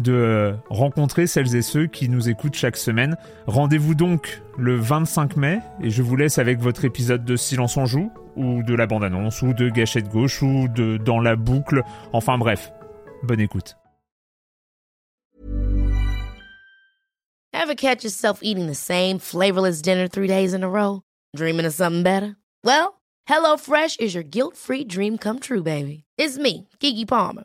de rencontrer celles et ceux qui nous écoutent chaque semaine. Rendez-vous donc le 25 mai et je vous laisse avec votre épisode de Silence en joue ou de la bande-annonce ou de Gâchette gauche ou de Dans la boucle. Enfin bref, bonne écoute. Ever catch yourself eating the same flavorless dinner three days in a row? Dreaming of something better? Well, HelloFresh is your guilt-free dream come true, baby. It's me, Kiki Palmer.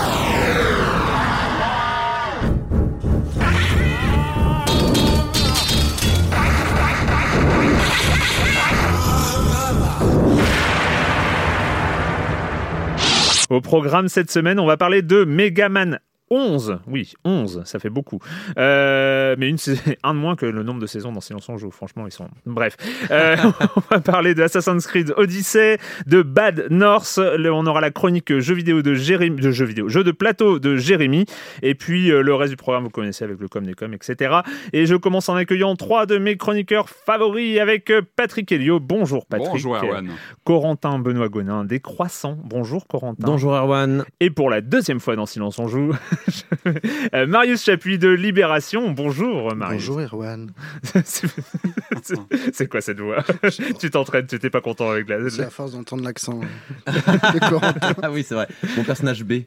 Au programme cette semaine, on va parler de Megaman 11, oui, 11, ça fait beaucoup. Euh, mais une, un de moins que le nombre de saisons dans Silence on joue. Franchement, ils sont. Bref. Euh, on va parler de Assassin's Creed Odyssey, de Bad North. on aura la chronique jeux vidéo de Jérémy, de jeux vidéo, jeux de plateau de Jérémy. Et puis euh, le reste du programme, vous connaissez avec le com des com, etc. Et je commence en accueillant trois de mes chroniqueurs favoris avec Patrick Helio. Bonjour Patrick. Bonjour Erwan. Corentin Benoît Gonin, des croissants. Bonjour Corentin. Bonjour Erwan. Et pour la deuxième fois dans Silence on joue. Euh, Marius Chapuis de Libération. Bonjour Marius. Bonjour Erwan. c'est quoi cette voix Tu t'entraînes, tu n'étais pas content avec la. C'est à force d'entendre l'accent. ah oui, c'est vrai. Mon personnage B.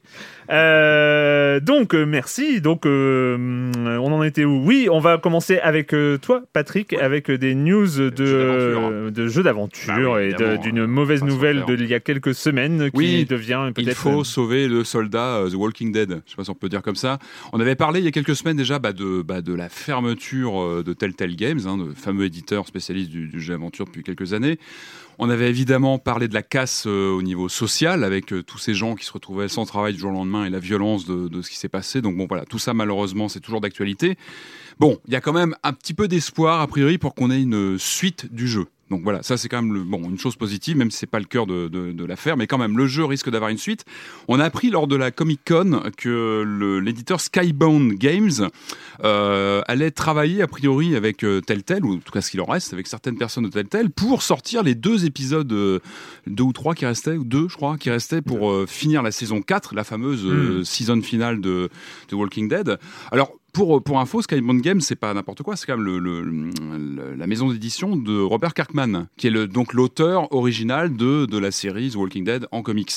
Euh, donc euh, merci. Donc on en était où? Oui, on va commencer avec toi, Patrick, avec des news de, de jeux d'aventure bah et d'une mauvaise nouvelle d'il y a quelques semaines qui oui, devient peut-être. Il faut sauver le soldat The Walking Dead. Je sais pas si on peut dire comme ça. On avait parlé il y a quelques semaines déjà bah, de, bah, de la fermeture euh, de Telltale Games, hein, de fameux éditeur spécialiste du, jeu d'aventure depuis quelques années. On avait évidemment parlé de la casse euh, au niveau social, avec euh, tous ces gens qui se retrouvaient sans travail du jour au lendemain et la violence de, de ce qui s'est passé. Donc bon, voilà, tout ça malheureusement, c'est toujours d'actualité. Bon, il y a quand même un petit peu d'espoir, a priori, pour qu'on ait une suite du jeu. Donc voilà, ça c'est quand même le, bon, une chose positive, même si c'est pas le cœur de, de, l'affaire, mais quand même le jeu risque d'avoir une suite. On a appris lors de la Comic Con que l'éditeur Skybound Games euh, allait travailler a priori avec euh, Telltale, ou en tout cas ce qu'il en reste, avec certaines personnes de Telltale, pour sortir les deux épisodes, euh, deux ou trois qui restaient, ou deux je crois, qui restaient pour euh, finir la saison 4, la fameuse hmm. season finale de, de Walking Dead. Alors pour, pour info, Skybound Games, c'est pas n'importe quoi, c'est quand même le, la maison d'édition de Robert Kirkman, qui est le, donc l'auteur original de, de la série The Walking Dead en comics.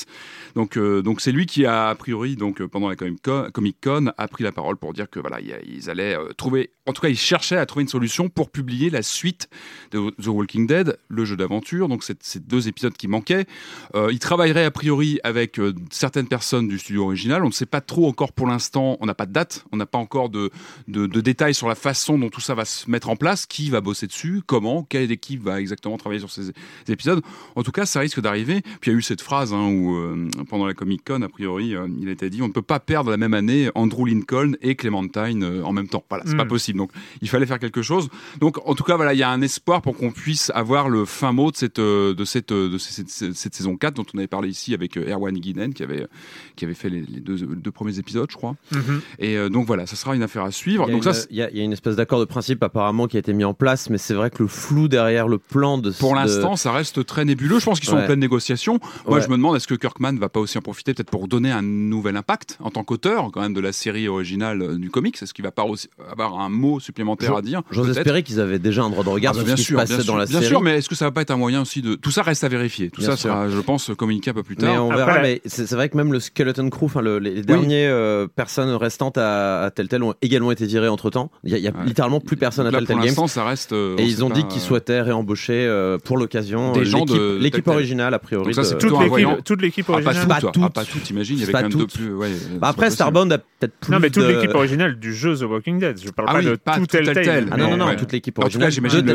Donc, euh, donc c'est lui qui a, a priori, donc, pendant la Comic Con, a pris la parole pour dire que voilà, ils allaient euh, trouver, en tout cas, ils cherchaient à trouver une solution pour publier la suite de The Walking Dead, le jeu d'aventure. Donc, ces deux épisodes qui manquaient. Euh, ils travailleraient a priori avec certaines personnes du studio original. On ne sait pas trop encore pour l'instant. On n'a pas de date, on n'a pas encore de de, détails sur la façon dont tout ça va se mettre en place, qui va bosser dessus, comment, quelle équipe va exactement travailler sur ces, épisodes. En tout cas, ça risque d'arriver. Puis il y a eu cette phrase hein, où, euh, pendant la Comic Con, a priori, euh, il a été dit on ne peut pas perdre la même année Andrew Lincoln et Clementine euh, en même temps. Voilà, c'est pas hmm. possible. Donc il fallait faire quelque chose. Donc en tout cas, voilà, il y a un espoir pour qu'on puisse avoir le fin mot de cette, de cette, de cette, saison 4 dont on avait parlé ici avec Erwan Guinen qui avait, qui avait fait les, deux, deux, premiers épisodes, je crois. Mm-hmm. Et donc voilà, ça sera une affaire affaire à suivre. Il y a Donc une- ça, c'est- il y, a- il y a une espèce d'accord de principe apparemment qui a été mis en place, mais c'est vrai que le flou derrière le plan de pour de- l'instant, ça reste très nébuleux. Je pense qu'ils sont Ouais. en pleine négociation. Moi, Ouais. je me demande est-ce que Kirkman va pas aussi en profiter peut-être pour donner un nouvel impact en tant qu'auteur quand même de la série originale euh, du comics? Est-ce qu'il va pas aussi avoir un mot supplémentaire à dire J'ose espérer qu'ils avaient déjà un droit de regard Ah bah sur bien ce qui se passait bien sûr, dans la bien série. sûr, mais est-ce que ça va pas être un moyen aussi de tout ça reste à vérifier. Tout Bien ça sûr. sera, je pense, communiqué un peu plus Mais tard. on Après, verra, mais c'est vrai que même le Skeleton Crew, enfin le- les, les dernières euh, personnes restantes à, à Telltale ont également été virées entre temps. Il y a, il y a Ouais. littéralement plus personne à Telltale pour Games. l'instant, ça reste. euh, Et on ils ont dit qu'ils souhaitaient réembaucher euh, pour l'occasion Des gens de- l'équipe- originale a priori. Donc ça, de- c'est Toute l'équipe, l'équipe Ah, pas originale. toutes, Pas ah, pas toutes, imagine. Il y avait Pas quand même deux toutes. plus. Ouais, c'est Bah après. Starbound a peut-être plus Non, mais toute de- l'équipe originale du jeu The Walking Dead. Je parle Ah pas oui, de pas tout Telltale. Ah non, non, non, Ouais. toute l'équipe En tout originale. cas, j'imagine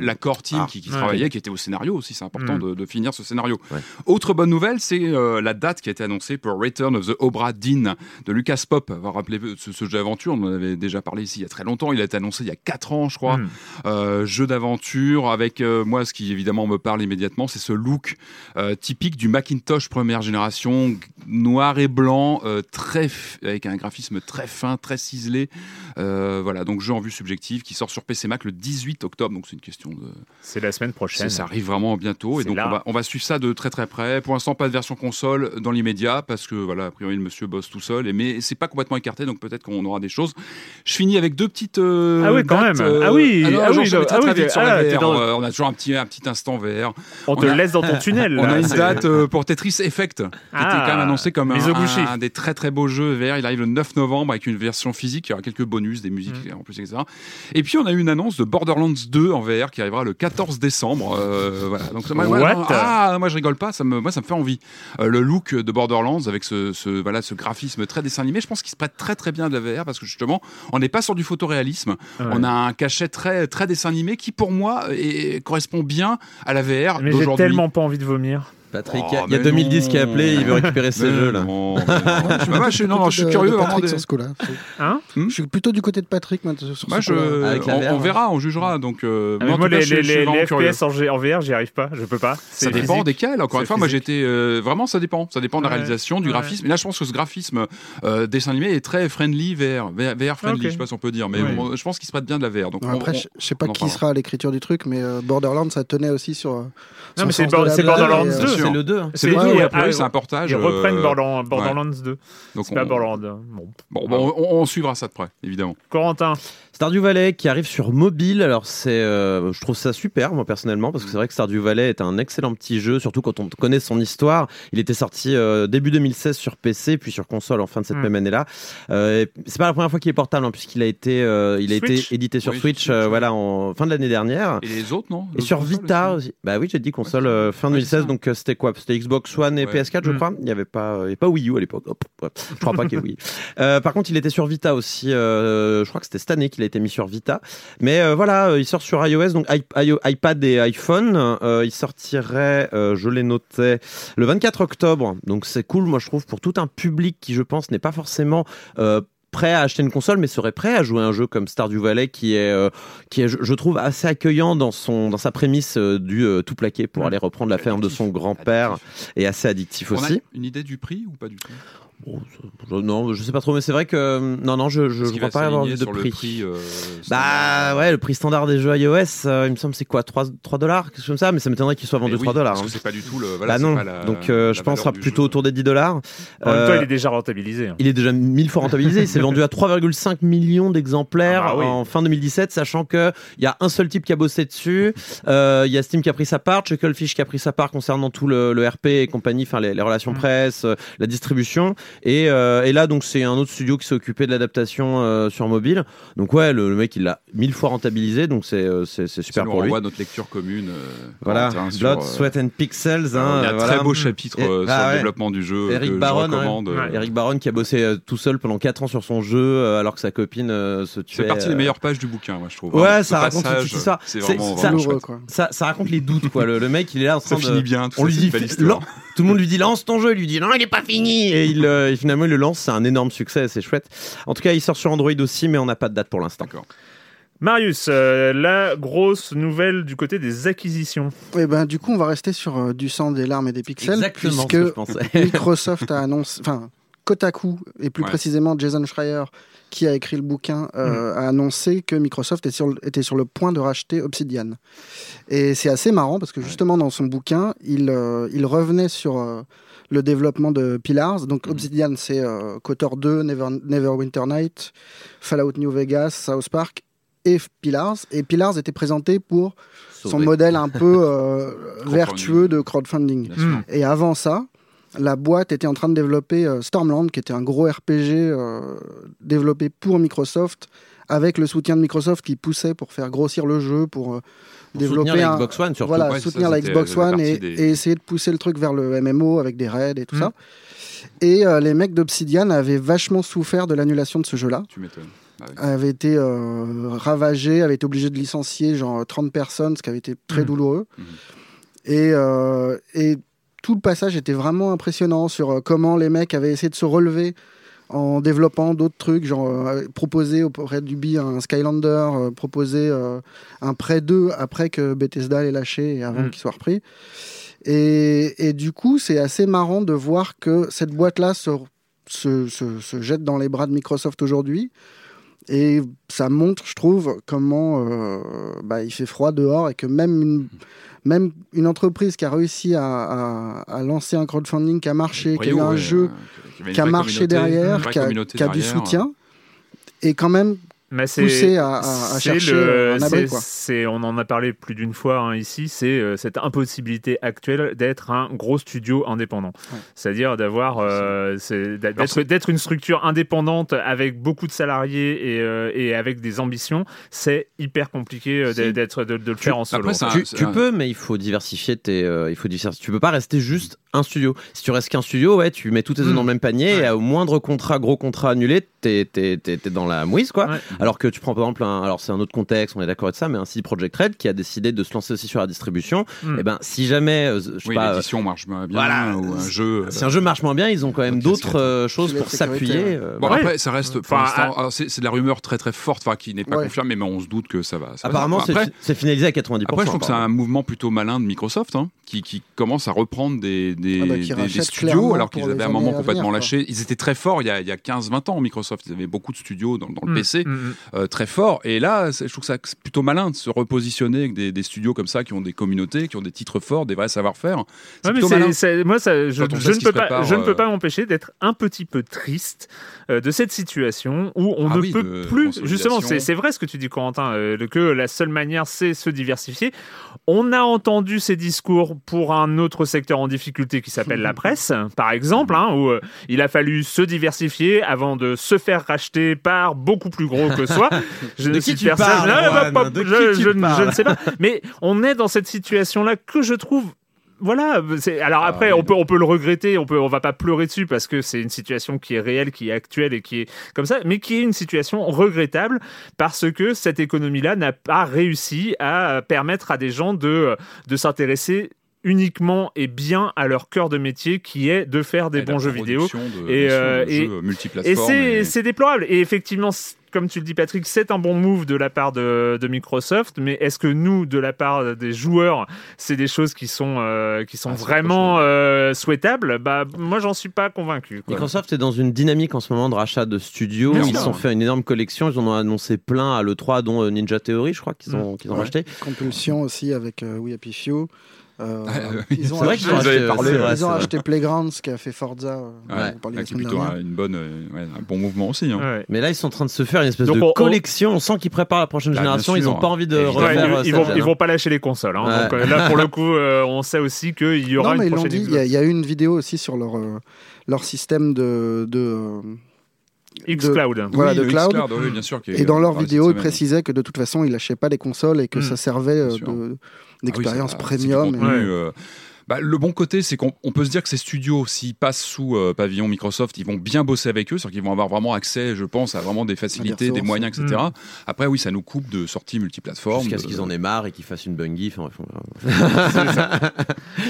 la, core team Ah, qui, travaillait, qui était au scénario aussi. C'est important Mm. de, finir ce scénario. Autre bonne nouvelle, c'est euh, la date qui a été annoncée pour Return of the Obra Dinn de Lucas Pop. Rappelez-vous ce, ce jeu d'aventure, on en avait déjà parlé ici il y a très longtemps. Il a été annoncé il y a 4 ans, je crois. Mm. Euh, jeu d'aventure avec euh, moi, ce qui évidemment me parle immédiatement, c'est ce look euh, typique du Macintosh première génération, noir et blanc, très avec un graphisme très fin, très ciselé. Voilà, donc jeu en vue subjective qui sort sur PC Mac le 18 octobre. Donc c'est une question de C'est la semaine prochaine. ça arrive vraiment bientôt et donc on va, on va suivre ça de très très près. Pour l'instant, pas de version console dans l'immédiat parce que voilà, a priori le monsieur bosse tout seul. Et, mais c'est pas complètement écarté, donc peut-être qu'on aura des choses. Je finis avec deux petites. euh, Ah oui, quand dates, même. Ah oui, non, ah oui, ah oui, sur ah, la t'es VR. dans- Euh, On a toujours un petit un petit instant VR. On te a- laisse dans ton tunnel. On a une c'est- date euh, pour Tetris Effect qui Ah, était quand même annoncé comme un, des très très beaux jeux VR. Il arrive le 9 novembre avec une version physique. Il y aura quelques bonus, des musiques Mm. en plus, etc. Et puis on a eu une annonce de Borderlands 2 en VR qui arrivera le 14 décembre. Euh, voilà. Donc ça, moi, What? ah, moi je rigole pas. Ça me, moi ça me fait envie. Euh, le look de Borderlands avec ce, ce voilà ce graphisme très dessin animé, je pense qu'il se prête très très bien à de la VR parce que justement on n'est pas sur du photoréalisme. Ouais. On a un cachet très très dessin animé qui pour moi est- correspond bien à la VR Mais j'ai tellement pas envie de vomir. Patrick, Oh, il y a mais 2010 qui a appelé, il veut récupérer Mais jeux-là. non, mais non. Je- moi, je suis- non, non, je suis de- curieux de Patrick des- sur ce coup-là. Hein Hmm Je suis plutôt du côté de Patrick maintenant sur ce je, Avec la on, VR, on verra, on jugera. Donc, euh, Ah, moi, mais cas, les, curieux. FPS en, G- en VR, j'y arrive pas. Je peux pas. Ça dépend desquels. Encore une fois, moi j'étais euh, vraiment, ça dépend. Ça dépend de la Ouais. réalisation, du Ouais. graphisme. Et là, je pense que ce graphisme euh, dessin animé est très friendly VR, VR, friendly. Ok. Je sais pas si on peut dire, mais je pense qu'il se prête bien de la VR. Donc, Après, je sais pas qui sera à l'écriture du truc, mais euh, Borderlands, ça tenait aussi sur. euh, Non, mais c'est Borderlands et, euh, 2. Sûr. C'est le 2. hein. c'est le c'est- deux, ouais, après, ah, c'est un portage. Ils reprennent euh, Borderlands, Borderlands 2. donc C'est pas on- Borderlands 2. Bon. Bon, bon, on, on suivra ça de près, évidemment. Corentin. Stardew Valley qui arrive sur mobile, alors c'est, euh, je trouve ça super moi personnellement parce que c'est vrai que Stardew Valley est un excellent petit jeu, surtout quand on connaît son histoire. Il était sorti euh, début 2016 sur PC puis sur console en fin de cette Mm. même année-là. Euh, et c'est pas la première fois qu'il est portable hein, puisqu'il a été, euh, il a Switch. été édité sur Oui, Switch, Switch, euh, voilà en fin de l'année dernière. Et les autres, non? Et sur Vita aussi. Bah oui, j'ai dit console Ouais, euh, fin ouais, 2016, c'est ça. donc euh, c'était quoi? C'était Xbox One et Ouais. PS4, je Mm. crois. Il n'y avait pas, il y avait pas Wii U à l'époque. Je crois pas qu'il y ait Wii. Euh, par contre, il était sur Vita aussi. euh, je crois que c'était cette année qu'il a été mis sur Vita. Mais euh, voilà, euh, il sort sur iOS, donc i- i- iPad et iPhone. Euh, il sortirait, je l'ai noté, le 24 octobre. Donc c'est cool, moi je trouve, pour tout un public qui, je pense, n'est pas forcément prêt à acheter une console, mais serait prêt à jouer à un jeu comme Stardew Valley, qui est, euh, qui est, je, trouve, assez accueillant dans son, dans sa prémisse euh, du euh, tout plaqué pour Ouais. aller reprendre la ferme de son grand-père, et assez addictif On a aussi. une idée du prix ou pas du tout? Non, je sais pas trop, mais c'est vrai que euh, non, non, je, je, Est-ce je qu'il crois pas avoir vu de sur prix. le prix euh, Bah standard ouais, le prix standard des jeux iOS, euh, il me semble c'est quoi 3, 3 dollars, quelque chose comme ça, mais ça m'étonnerait qu'il soit vendu oui, 3 dollars. Hein. c'est pas du tout le. Voilà, bah non, pas la- donc euh, la je pense sera plutôt jeu. autour des 10 dollars. En même temps, Euh, il est déjà rentabilisé. hein. il est déjà mille fois rentabilisé. Il s'est vendu à 3,5 millions d'exemplaires Ah bah oui. en fin 2017, sachant que il y a un seul type qui a bossé dessus. Euh, Il y a Steam qui a pris sa part, Chucklefish qui a pris sa part concernant tout le, le RP et compagnie, enfin les, les relations Mm. presse, euh, la distribution. Et, euh, et là, donc c'est un autre studio qui s'est occupé de l'adaptation euh, sur mobile. Donc ouais, le, le mec il l'a mille fois rentabilisé, donc c'est euh, super Ça nous pour lui. à notre lecture commune. euh, Voilà, Blood, euh, Sweat and Pixels. Hein, il y a un voilà. très beau chapitre Et- sur ouais. le développement du jeu Eric que Baron, je recommande. ouais. Ouais. Eric Baron qui a bossé euh, tout seul pendant 4 ans sur son jeu euh, alors que sa copine euh, se tuait. C'est partie des meilleures pages du bouquin, moi je trouve. Ouais, Vraiment, ça raconte toute histoire. C'est vraiment, ça- quoi. ça, ça raconte les doutes quoi. Le, le mec il est là en train Ça de. finit bien. tout on ça, lui dit tout le monde lui dit lance ton jeu, il lui dit non il est pas fini et il euh, et finalement il le lance, c'est un énorme succès, c'est chouette. En tout cas il sort sur Android aussi mais on n'a pas de date pour l'instant. D'accord. Marius, euh, la grosse nouvelle du côté des acquisitions. Et ben, du coup, on va rester sur euh, du sang, des larmes et des pixels. Exactement ce puisque que je pensais. Microsoft a annoncé, enfin, Kotaku, et plus Ouais. précisément Jason Schreier, qui a écrit le bouquin, euh, a annoncé que Microsoft était sur, le- était sur le point de racheter Obsidian. Et c'est assez marrant parce que justement dans son bouquin, il, euh, il revenait sur euh, le développement de Pillars. Donc Mhm. Obsidian, c'est euh, KOTOR 2, Never, Neverwinter Night, Fallout New Vegas, South Park et Pillars. Et Pillars était présenté pour son modèle un peu euh, vertueux de crowdfunding. Et avant ça, la boîte était en train de développer euh, Stormland, qui était un gros RPG euh, développé pour Microsoft, avec le soutien de Microsoft qui poussait pour faire grossir le jeu, pour, euh, Pour développer soutenir la un, Xbox One surtout. voilà, Ouais, ça, soutenir la Xbox la One et, des- et essayer de pousser le truc vers le MMO avec des raids et tout Mm. ça. Et euh, les mecs d'Obsidian avaient vachement souffert de l'annulation de ce jeu-là Tu m'étonnes. Ah ouais. avait été euh, ravagé, avait été obligé de licencier genre 30 personnes, ce qui avait été très Mhm. douloureux. Mhm. Et, euh, et tout le passage était vraiment impressionnant sur euh, comment les mecs avaient essayé de se relever en développant d'autres trucs, genre euh, proposer auprès d'Ubi un Skylander, euh, proposer euh, un prêt 2 après que Bethesda l'ait lâché et avant Mhm. qu'il soit repris. Et, et du coup, c'est assez marrant de voir que cette boîte-là se, se, se- se jette dans les bras de Microsoft aujourd'hui. Et ça montre, je trouve, comment euh, bah, il fait froid dehors et que même une, même une entreprise qui a réussi à, à- à lancer un crowdfunding qui a marché, qui a eu un ouais, jeu qui a marché derrière, qui a, qui a du soutien, et quand même Mais c'est poussé à, à- à c'est chercher le- un abri. c'est- Quoi. c'est- on en a parlé plus d'une fois hein, ici, c'est euh, cette impossibilité actuelle d'être un gros studio indépendant. Ouais. C'est-à-dire d'avoir, euh, c'est- d'être d'être une structure indépendante avec beaucoup de salariés et, euh, et avec des ambitions, c'est hyper compliqué euh, d'être de, de le faire en solo. Après, tu, c'est tu un- peux, mais il faut diversifier tes. euh, il faut diversifier. Tu peux pas rester juste un studio. Si tu restes qu'un studio, ouais, tu mets tous tes œufs dans le même panier Ouais. et au moindre contrat, gros contrat annulé, t'es t'es- t'es- t'es dans la mouise, quoi. Ouais. Alors que tu prends par exemple un. Alors c'est un autre contexte, on est d'accord avec ça, mais un CD Project Red qui a décidé de se lancer aussi sur la distribution. Mm. Et ben, si jamais, euh, je sais Oui, pas. euh, l'édition marche bien, voilà, ou un jeu. euh, Si un jeu marche moins bien, ils ont quand même autre d'autres euh, choses pour s'appuyer. euh, Bon, après, ça reste pour l'instant. à- C'est de la rumeur très très forte, enfin, qui n'est pas Ouais. confirmée, mais on se doute que ça va. ça Apparemment, c'est après, fi- c'est finalisé à 90%. après, je trouve que c'est un mouvement plutôt malin de Microsoft, hein, qui, qui commence à reprendre des, des, Ah bah, des- des studios, alors qu'ils avaient un années moment à complètement lâché. Ils étaient très forts il y a, il y a 15-20 ans, Microsoft. Ils avaient beaucoup de studios dans, dans le Mm, PC, mm, mm. Euh, très forts. Et là, je trouve que ça- c'est plutôt malin de se repositionner avec des, des studios comme ça, qui ont des communautés, qui ont des titres forts, des vrais savoir-faire. C'est Ouais, malin. moi, ça, je, ne peux pas, prépare, je ne peux pas m'empêcher d'être un petit peu triste euh, de cette situation où on Ah ne oui, peut plus. Justement, c'est vrai ce que tu dis, Corentin, euh, que la seule manière, c'est se diversifier. On a entendu ces discours pour un autre secteur en difficulté qui s'appelle la presse, par exemple, hein, où il a fallu se diversifier avant de se faire racheter par beaucoup plus gros que soi. Je De ne qui cite tu personne. je, ne- sais pas. Mais on est dans cette situation-là que je trouve voilà, alors après Ah oui, on peut on peut le regretter, on peut on va pas pleurer dessus parce que c'est une situation qui est réelle, qui est actuelle et qui est comme ça, mais qui est une situation regrettable parce que cette économie-là n'a pas réussi à permettre à des gens de de s'intéresser uniquement et bien à leur cœur de métier qui est de faire des Et bons jeux vidéo de- Et, euh, et- jeux et c'est déplorable. Et effectivement, comme tu le dis, Patrick, c'est un bon move de la part de, de Microsoft. Mais est-ce que nous, de la part des joueurs, c'est des choses qui sont, euh, qui sont Ah, vraiment euh, souhaitables? Bah, moi, j'en suis pas convaincu. quoi. Microsoft est dans une dynamique en ce moment de rachat de studios. Bien Ils ont fait une énorme collection. Ils en ont annoncé plein à l'E3, dont euh, Ninja Theory, je crois qu'ils ont, qu'ils ont Ouais. racheté. Compulsion aussi avec euh, We Happy Few. Euh, Ah, oui. ils ont acheté, acheté, parlé, vrai, ont acheté Playgrounds qui a fait Forza. euh, Ouais, on qui est plutôt un, une bonne, euh, ouais, un bon mouvement aussi. hein. Ouais. Mais là, ils sont en train de se faire une espèce Donc de on- on- collection. On sent qu'ils préparent la prochaine Bah, génération. Ils n'ont pas envie de refaire. ils, ils vont, ils vont pas lâcher les consoles. hein. Ouais. Donc euh, là, pour le coup, euh, on sait aussi qu'il y aura Non, mais une ils l'ont prochaine dit, il y, y a eu une vidéo aussi sur leur, euh, leur système de. de Xcloud. Voilà, Oui, de cloud. xCloud, oui, bien sûr. qui est- Et dans leur vidéo, ils précisaient que de toute façon, ils lâchaient pas des consoles et que Mm. ça servait euh, Ah oui, d'expérience c'est premium. et- contenu, euh, bah, le bon côté, c'est qu'on on peut se dire que ces studios, s'ils passent sous euh, pavillon Microsoft, ils vont bien bosser avec eux, c'est-à-dire qu'ils vont avoir vraiment accès, je pense, à vraiment des facilités, des moyens, etc. Mm. Après, oui, ça nous coupe de sorties multiplateformes. Jusqu'à ce qu'ils en aient marre et qu'ils fassent une bungie. Enfin, bref, on-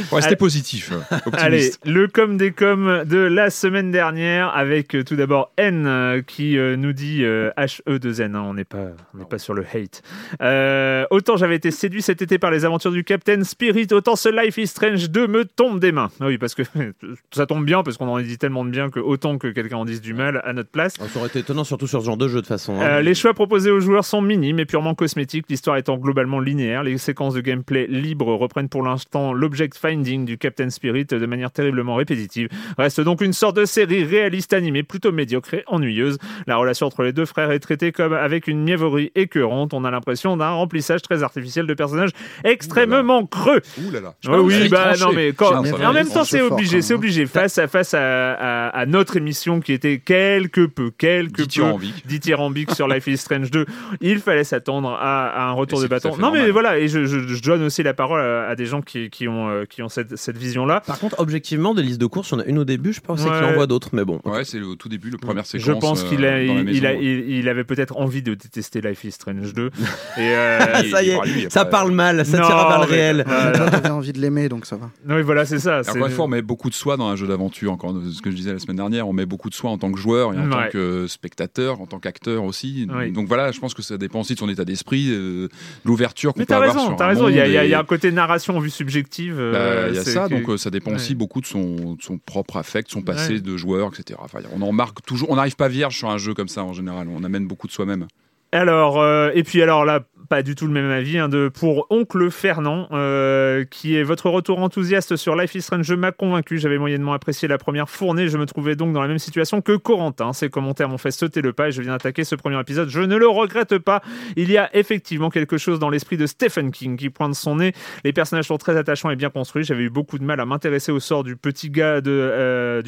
Faut rester Allez. positif, euh, Allez, le com des coms de la semaine dernière avec euh, tout d'abord N euh, qui euh, nous dit euh, HE2N, hein, on n'est pas, on n'est pas sur le hate. Euh, autant j'avais été séduit cet été par les aventures du Captain Spirit, autant ce Life is Strange 2 me tombe des mains. Ah Oui, parce que ça tombe bien, parce qu'on en dit tellement de bien que autant que quelqu'un en dise du mal à notre place. Ah, Ça aurait été étonnant, surtout sur ce genre de jeu de façon. hein. Euh, les choix proposés aux joueurs sont minimes et purement cosmétiques, l'histoire étant globalement linéaire. Les séquences de gameplay libres reprennent pour l'instant l'object finding du Captain Spirit de manière terriblement répétitive. Reste donc une sorte de série réaliste animée plutôt médiocre et ennuyeuse. La relation entre les deux frères est traitée comme avec une mièvrerie écœurante. On a l'impression d'un remplissage très artificiel de personnages extrêmement creux. Ouh là là. Ouais, oui, bah non, mais quand- va en même temps, c'est obligé, c'est obligé. Face à face à, à- à notre émission qui était quelque peu, quelque peu Dithyrambique. dithyrambique sur Life is Strange 2, il fallait s'attendre à, à un retour Et de bâton. Non, mais voilà, et je, je- je donne aussi la parole à, à des gens qui, qui ont, euh, qui ont cette, cette vision-là. Par contre, objectivement, des listes de courses, il y en a une au début, je pensais qu'il Ouais. en voit d'autres, mais bon. Ouais, c'est au tout début, le première séquence. Je pense euh, qu'il a, la il, maison. il a- il- il avait peut-être envie de détester Life is Strange 2. Et euh, ça y est, parle ça parle mal, ça Non, tire à balles réelles. t'avais envie de l'aimer, donc ça va. Non, mais voilà, c'est ça. c'est- Encore une fois, on met beaucoup de soi dans un jeu d'aventure. Encore ce que je disais la semaine dernière, on met beaucoup de soi en tant que joueur et en Ouais. tant que spectateur, en tant qu'acteur aussi. Oui. Donc voilà, je pense que ça dépend aussi de son état d'esprit, euh, de l'ouverture qu'on Mais peut t'as avoir raison, sur t'as un raison. Il y, a- il y a- monde il y a et- un côté narration vue subjective. Bah, euh, il y a ça, que- donc euh, ça dépend Ouais. aussi beaucoup de son, de son propre affect, son passé Ouais. de joueur, etc. Enfin, on en marque toujours. On n'arrive pas vierge sur un jeu comme ça en général. On amène beaucoup de soi-même. Alors, euh, et puis alors là, pas du tout le même avis hein, de, pour Oncle Fernand, euh, qui est votre retour enthousiaste sur Life is Strange m'a convaincu. J'avais moyennement apprécié la première fournée. Je me trouvais donc dans la même situation que Corentin. Ces commentaires m'ont fait sauter le pas et je viens d'attaquer ce premier épisode. Je ne le regrette pas. Il y a effectivement quelque chose dans l'esprit de Stephen King qui pointe son nez. Les personnages sont très attachants et bien construits. J'avais eu beaucoup de mal à m'intéresser au sort du petit gars de, euh,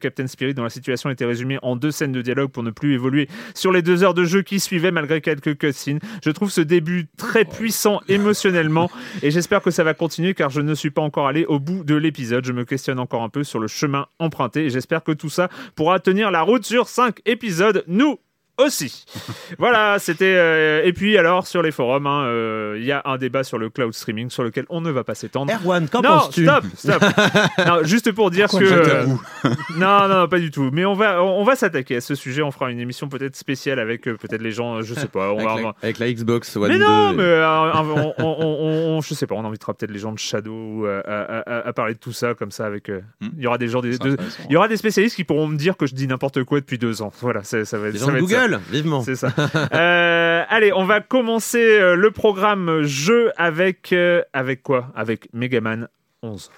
Captain Spirit dont la situation était résumée en deux scènes de dialogue pour ne plus évoluer sur les deux heures de jeu qui suivaient malgré quelques cutscenes. Je trouve ce début très puissant émotionnellement et j'espère que ça va continuer car je ne suis pas encore allé au bout de l'épisode. Je me questionne encore un peu sur le chemin emprunté et j'espère que tout ça pourra tenir la route sur cinq épisodes. Nous aussi. voilà, c'était. euh, et puis alors sur les forums, hein, euh, il y a un débat sur le cloud streaming sur lequel on ne va pas s'étendre. Erwan, qu'en Non, penses-tu stop, stop. non, juste pour dire que. euh, non, non, pas du tout. Mais on va, on va s'attaquer à ce sujet. On fera une émission peut-être spéciale avec euh, peut-être les gens. Je sais pas. On avec, va, la, on avec la Xbox One mais 2. non, et- mais euh, on, on- on- on- je sais pas. On invitera peut-être les gens de Shadow euh, à, à- à- à parler de tout ça comme ça. Avec, euh, Hmm. il y aura des gens, des, il y aura des spécialistes qui pourront me dire que je dis n'importe quoi depuis deux ans. Voilà, c'est- ça va être. Les ça gens de ça. Vivement. C'est ça. Euh, allez, on va commencer euh, le programme jeu avec euh, avec quoi? Avec Megaman 11.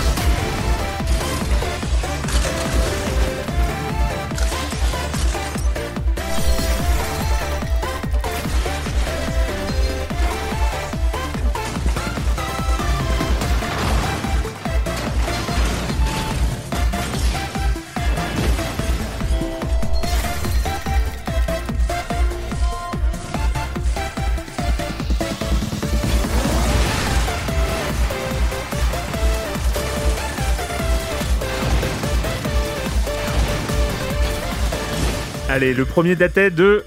Allez, le premier datait de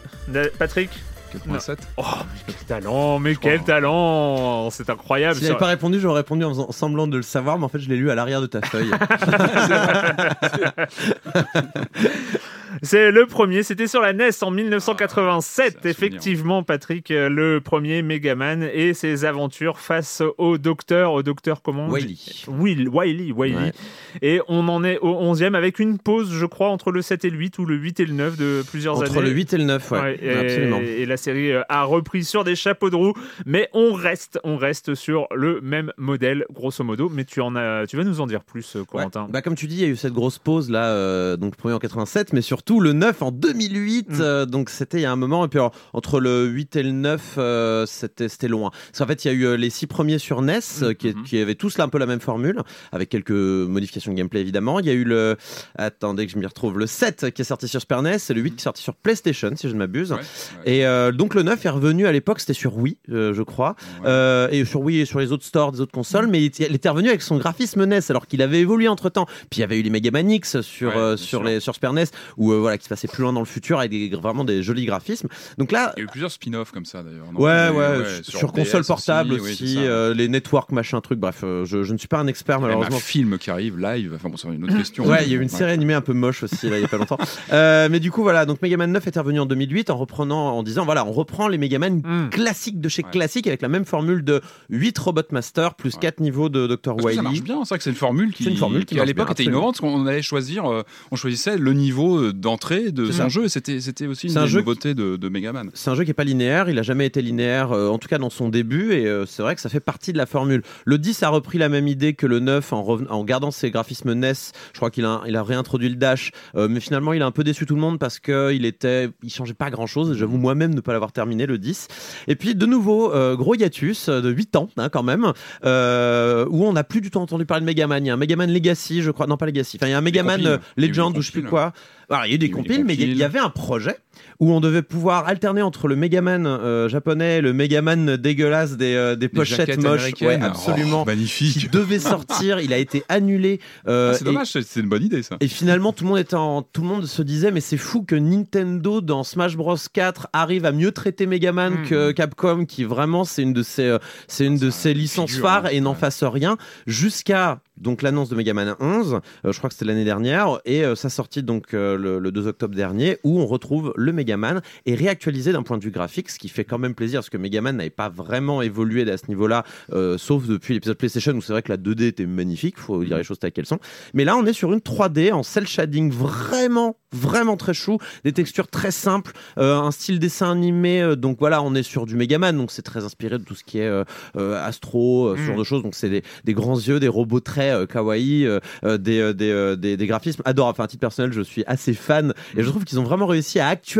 Patrick. 87. Oh, mais quel talent, mais quel talent C'est incroyable. S'il n'avait Sur- pas répondu, j'aurais répondu en faisant semblant de le savoir, mais en fait, je l'ai lu à l'arrière de ta feuille. C'est le premier, c'était sur la NES en 1987, Ah, effectivement, Patrick, euh, le premier Megaman et ses aventures face au docteur, au docteur comment Wily. Will, Wily, Wily. Ouais. Et on en est au 11e avec une pause, je crois, entre le 7 et le 8 ou le 8 et le 9 de plusieurs Entre années. le 8 et le 9, ouais. Ouais, et, Absolument. et la série euh, a repris sur des chapeaux de roue, mais on reste, on reste sur le même modèle, grosso modo. Mais tu en as, tu vas nous en dire plus, euh, Corentin. Ouais. Bah, comme tu dis, il y a eu cette grosse pause là, euh, donc le premier en 87, mais surtout le 9 en 2008. Mm. euh, donc c'était il y a un moment. Et puis alors, entre le 8 et le 9, euh, c'était c'était loin. Parce qu'en fait, il y a eu euh, les six premiers sur NES euh, qui, Mhm. qui avaient tous là un peu la même formule, avec quelques modifications de gameplay évidemment. Il y a eu le. Attendez que je m'y retrouve. Le 7 qui est sorti sur Super NES et le 8 qui est sorti sur PlayStation, si je ne m'abuse. Ouais, ouais. Et euh, donc le 9 est revenu à l'époque, c'était sur Wii, euh, je crois. Ouais. Euh, et sur Wii et sur les autres stores des autres consoles, mais il, il était revenu avec son graphisme NES alors qu'il avait évolué entre temps. Puis il y avait eu les Mega Man X sur, euh, sur, les, sur Super NES où euh, voilà, qui se passait plus loin dans le futur avec des, vraiment des jolis graphismes. Donc là, Il y a eu plusieurs spin-offs comme ça d'ailleurs. Ouais, ouais, sur, console DS portable aussi, euh, les networks, machin, truc, bref, euh, je, je ne suis pas un expert malheureusement. un film qui arrive live, enfin bon, c'est une autre question. Ouais, il y a eu une série animée un peu moche aussi, là, il y a pas longtemps. Euh, mais du coup, voilà, donc Mega Man 9 est revenu en 2008 en reprenant, en disant, voilà, on reprend les Mega Man Mm. classiques de chez Ouais. classique avec la même formule de 8 Robot Master plus Ouais. 4 niveaux de Dr. Que ça marche Wily. bien, c'est vrai que c'est une formule qui, C'est une formule qui à l'époque était innovante parce qu'on allait choisir, euh, on choisissait le niveau euh, d'entrée de C'est son ça. jeu et c'était c'était aussi une un nouveautés de, de Megaman. C'est un jeu qui est pas linéaire, il a jamais été linéaire, euh, en tout cas dans son début, et euh, c'est vrai que ça fait partie de la formule. Le 10 a repris la même idée que le 9 en, reven- en gardant ses graphismes NES. Je crois qu'il a, il a réintroduit le dash, euh, mais finalement il a un peu déçu tout le monde parce que il était, il changeait pas grand chose. J'avoue moi-même ne pas l'avoir terminé le 10. Et puis de nouveau gros hiatus de 8 ans hein, quand même, où on n'a plus du tout entendu parler de Megaman. Il y a un Megaman Legacy, je crois, non pas Legacy. Enfin il y a un Megaman Legend ou je sais plus quoi. Alors, il y a eu des compiles, mais il y- avait un projet où on devait pouvoir alterner entre le Megaman euh, japonais et le Megaman dégueulasse des, euh, des pochettes moches. Ouais, absolument. Oh, qui devait sortir, il a été annulé. euh, Ah, c'est et- dommage, c'est- une bonne idée ça. et finalement, tout le monde était en- tout le monde se disait, mais c'est fou que Nintendo dans Smash Bros 4 arrive à mieux traiter Megaman Mm. que Capcom, qui vraiment c'est une de ses, euh, c'est une de Ça ses licences figure, phares hein. et n'en Ouais. fasse rien jusqu'à donc l'annonce de Megaman 11. euh, je crois que c'était l'année dernière et euh, sa sortie donc euh, le, le 2 octobre dernier où on retrouve le Megaman et réactualisé d'un point de vue graphique, ce qui fait quand même plaisir parce que Megaman n'avait pas vraiment évolué à ce niveau-là, euh, sauf depuis l'épisode PlayStation où c'est vrai que la 2D était magnifique, faut dire les choses telles qu'elles sont. Mais là, on est sur une 3D en cel shading vraiment, vraiment très chou, des textures très simples, euh, un style dessin animé. euh, donc voilà, on est sur du Megaman, donc c'est très inspiré de tout ce qui est Astro, ce Mm. genre de choses. Donc c'est des, des grands yeux, des robots très kawaii, des, des, des, des graphismes adorables. Enfin, à titre personnel, je suis assez fan et je trouve qu'ils ont vraiment réussi à actualiser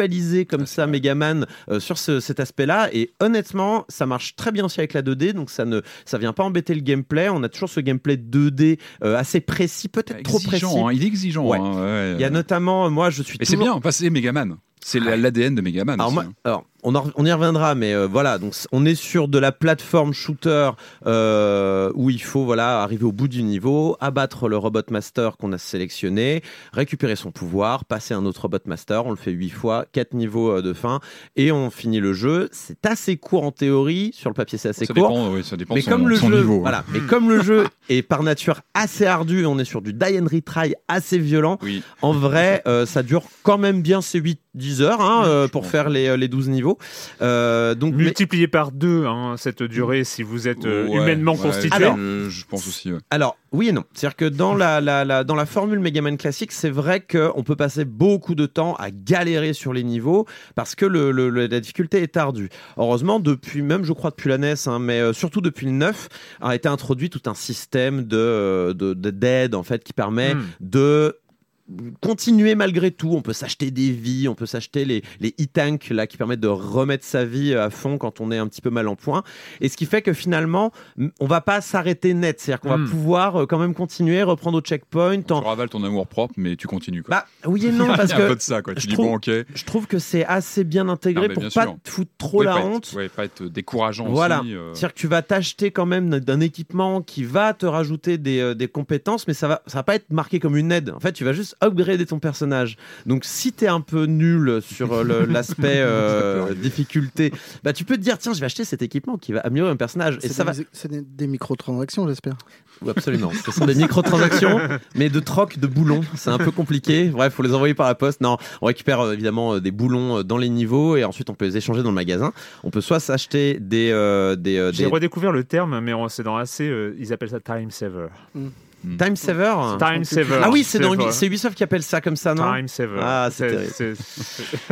comme ça Megaman euh, sur ce- cet aspect-là. Et honnêtement, ça marche très bien aussi avec la 2D, donc ça ne ça vient pas embêter le gameplay. On a toujours ce gameplay 2D euh, assez précis, peut-être trop précis. Hein, il est exigeant. Ouais. hein, ouais. Il y a notamment, moi, je suis Mais c'est bien, c'est Megaman. C'est l'ADN de Megaman. Alors, aussi, moi, hein. alors on, en- on y reviendra, mais euh, voilà, donc on est sur de la plateforme shooter euh, où il faut voilà arriver au bout du niveau, abattre le robot master qu'on a sélectionné, récupérer son pouvoir, passer un autre robot master. On le fait huit fois, quatre niveaux euh, de fin, et on finit le jeu. C'est assez court en théorie, sur le papier c'est assez ça court. dépend, oui, ça dépend Mais son, comme le son jeu, niveau. hein. mais comme le jeu est par nature assez ardu, on est sur du die and retry assez violent. Oui. En vrai, euh, ça dure quand même bien ces 8-10 heures hein, Oui, euh, pour faire les, les 12 niveaux. Euh, donc, mais- Multiplié par deux, hein, cette durée, si vous êtes euh, Ouais, humainement ouais, constitué. Alors- je, je pense aussi. ouais. alors, oui et non. C'est-à-dire que dans la, la, la- dans la formule Megaman classique, c'est vrai qu'on peut passer beaucoup de temps à galérer sur les niveaux parce que le, le- le- la difficulté est ardue. Heureusement, depuis, même je crois depuis la NES, hein, mais euh, surtout depuis le 9, a été introduit tout un système de, euh, de, de- d'aide en fait qui permet Hmm. de continuer malgré tout. On peut s'acheter des vies, on peut s'acheter les, les e-tanks là qui permettent de remettre sa vie à fond quand on est un petit peu mal en point. Et ce qui fait que finalement, on va pas s'arrêter net. C'est-à-dire qu'on Hmm. va pouvoir euh, quand même continuer, reprendre au checkpoint. Tu En... ravales ton amour propre, mais tu continues. Quoi. Bah oui et non, parce un peu que de ça, quoi. Tu je dis trouve- bon, ok. je trouve que c'est assez bien intégré Non, pour bien pas sûr. te foutre trop Ouais, la pas être- honte. ouais, pas être décourageant Voilà. aussi. euh. C'est-à-dire que tu vas t'acheter quand même d'un équipement qui va te rajouter des, euh, des compétences, mais ça va, ça va pas être marqué comme une aide. En fait, tu vas juste upgrader ton personnage. Donc, si t'es un peu nul sur euh, l'aspect euh, difficulté, bah tu peux te dire tiens, je vais acheter cet équipement qui va améliorer mon personnage. Et C'est ça va. des, c'est des- des microtransactions, j'espère. Oui, absolument. Ce sont des microtransactions, mais de troc de boulons. C'est un peu compliqué. Bref, faut les envoyer par la poste. Non, on récupère euh, évidemment euh, des boulons euh, dans les niveaux et ensuite on peut les échanger dans le magasin. On peut soit s'acheter des euh, des, euh, J'ai des redécouvert le terme, mais on- c'est dans assez. euh, ils appellent ça time saver. Time saver. Time saver. Ah oui, c'est dans vrai. c'est Ubisoft qui appelle ça comme ça, non Time saver. Ah, c'est terrible.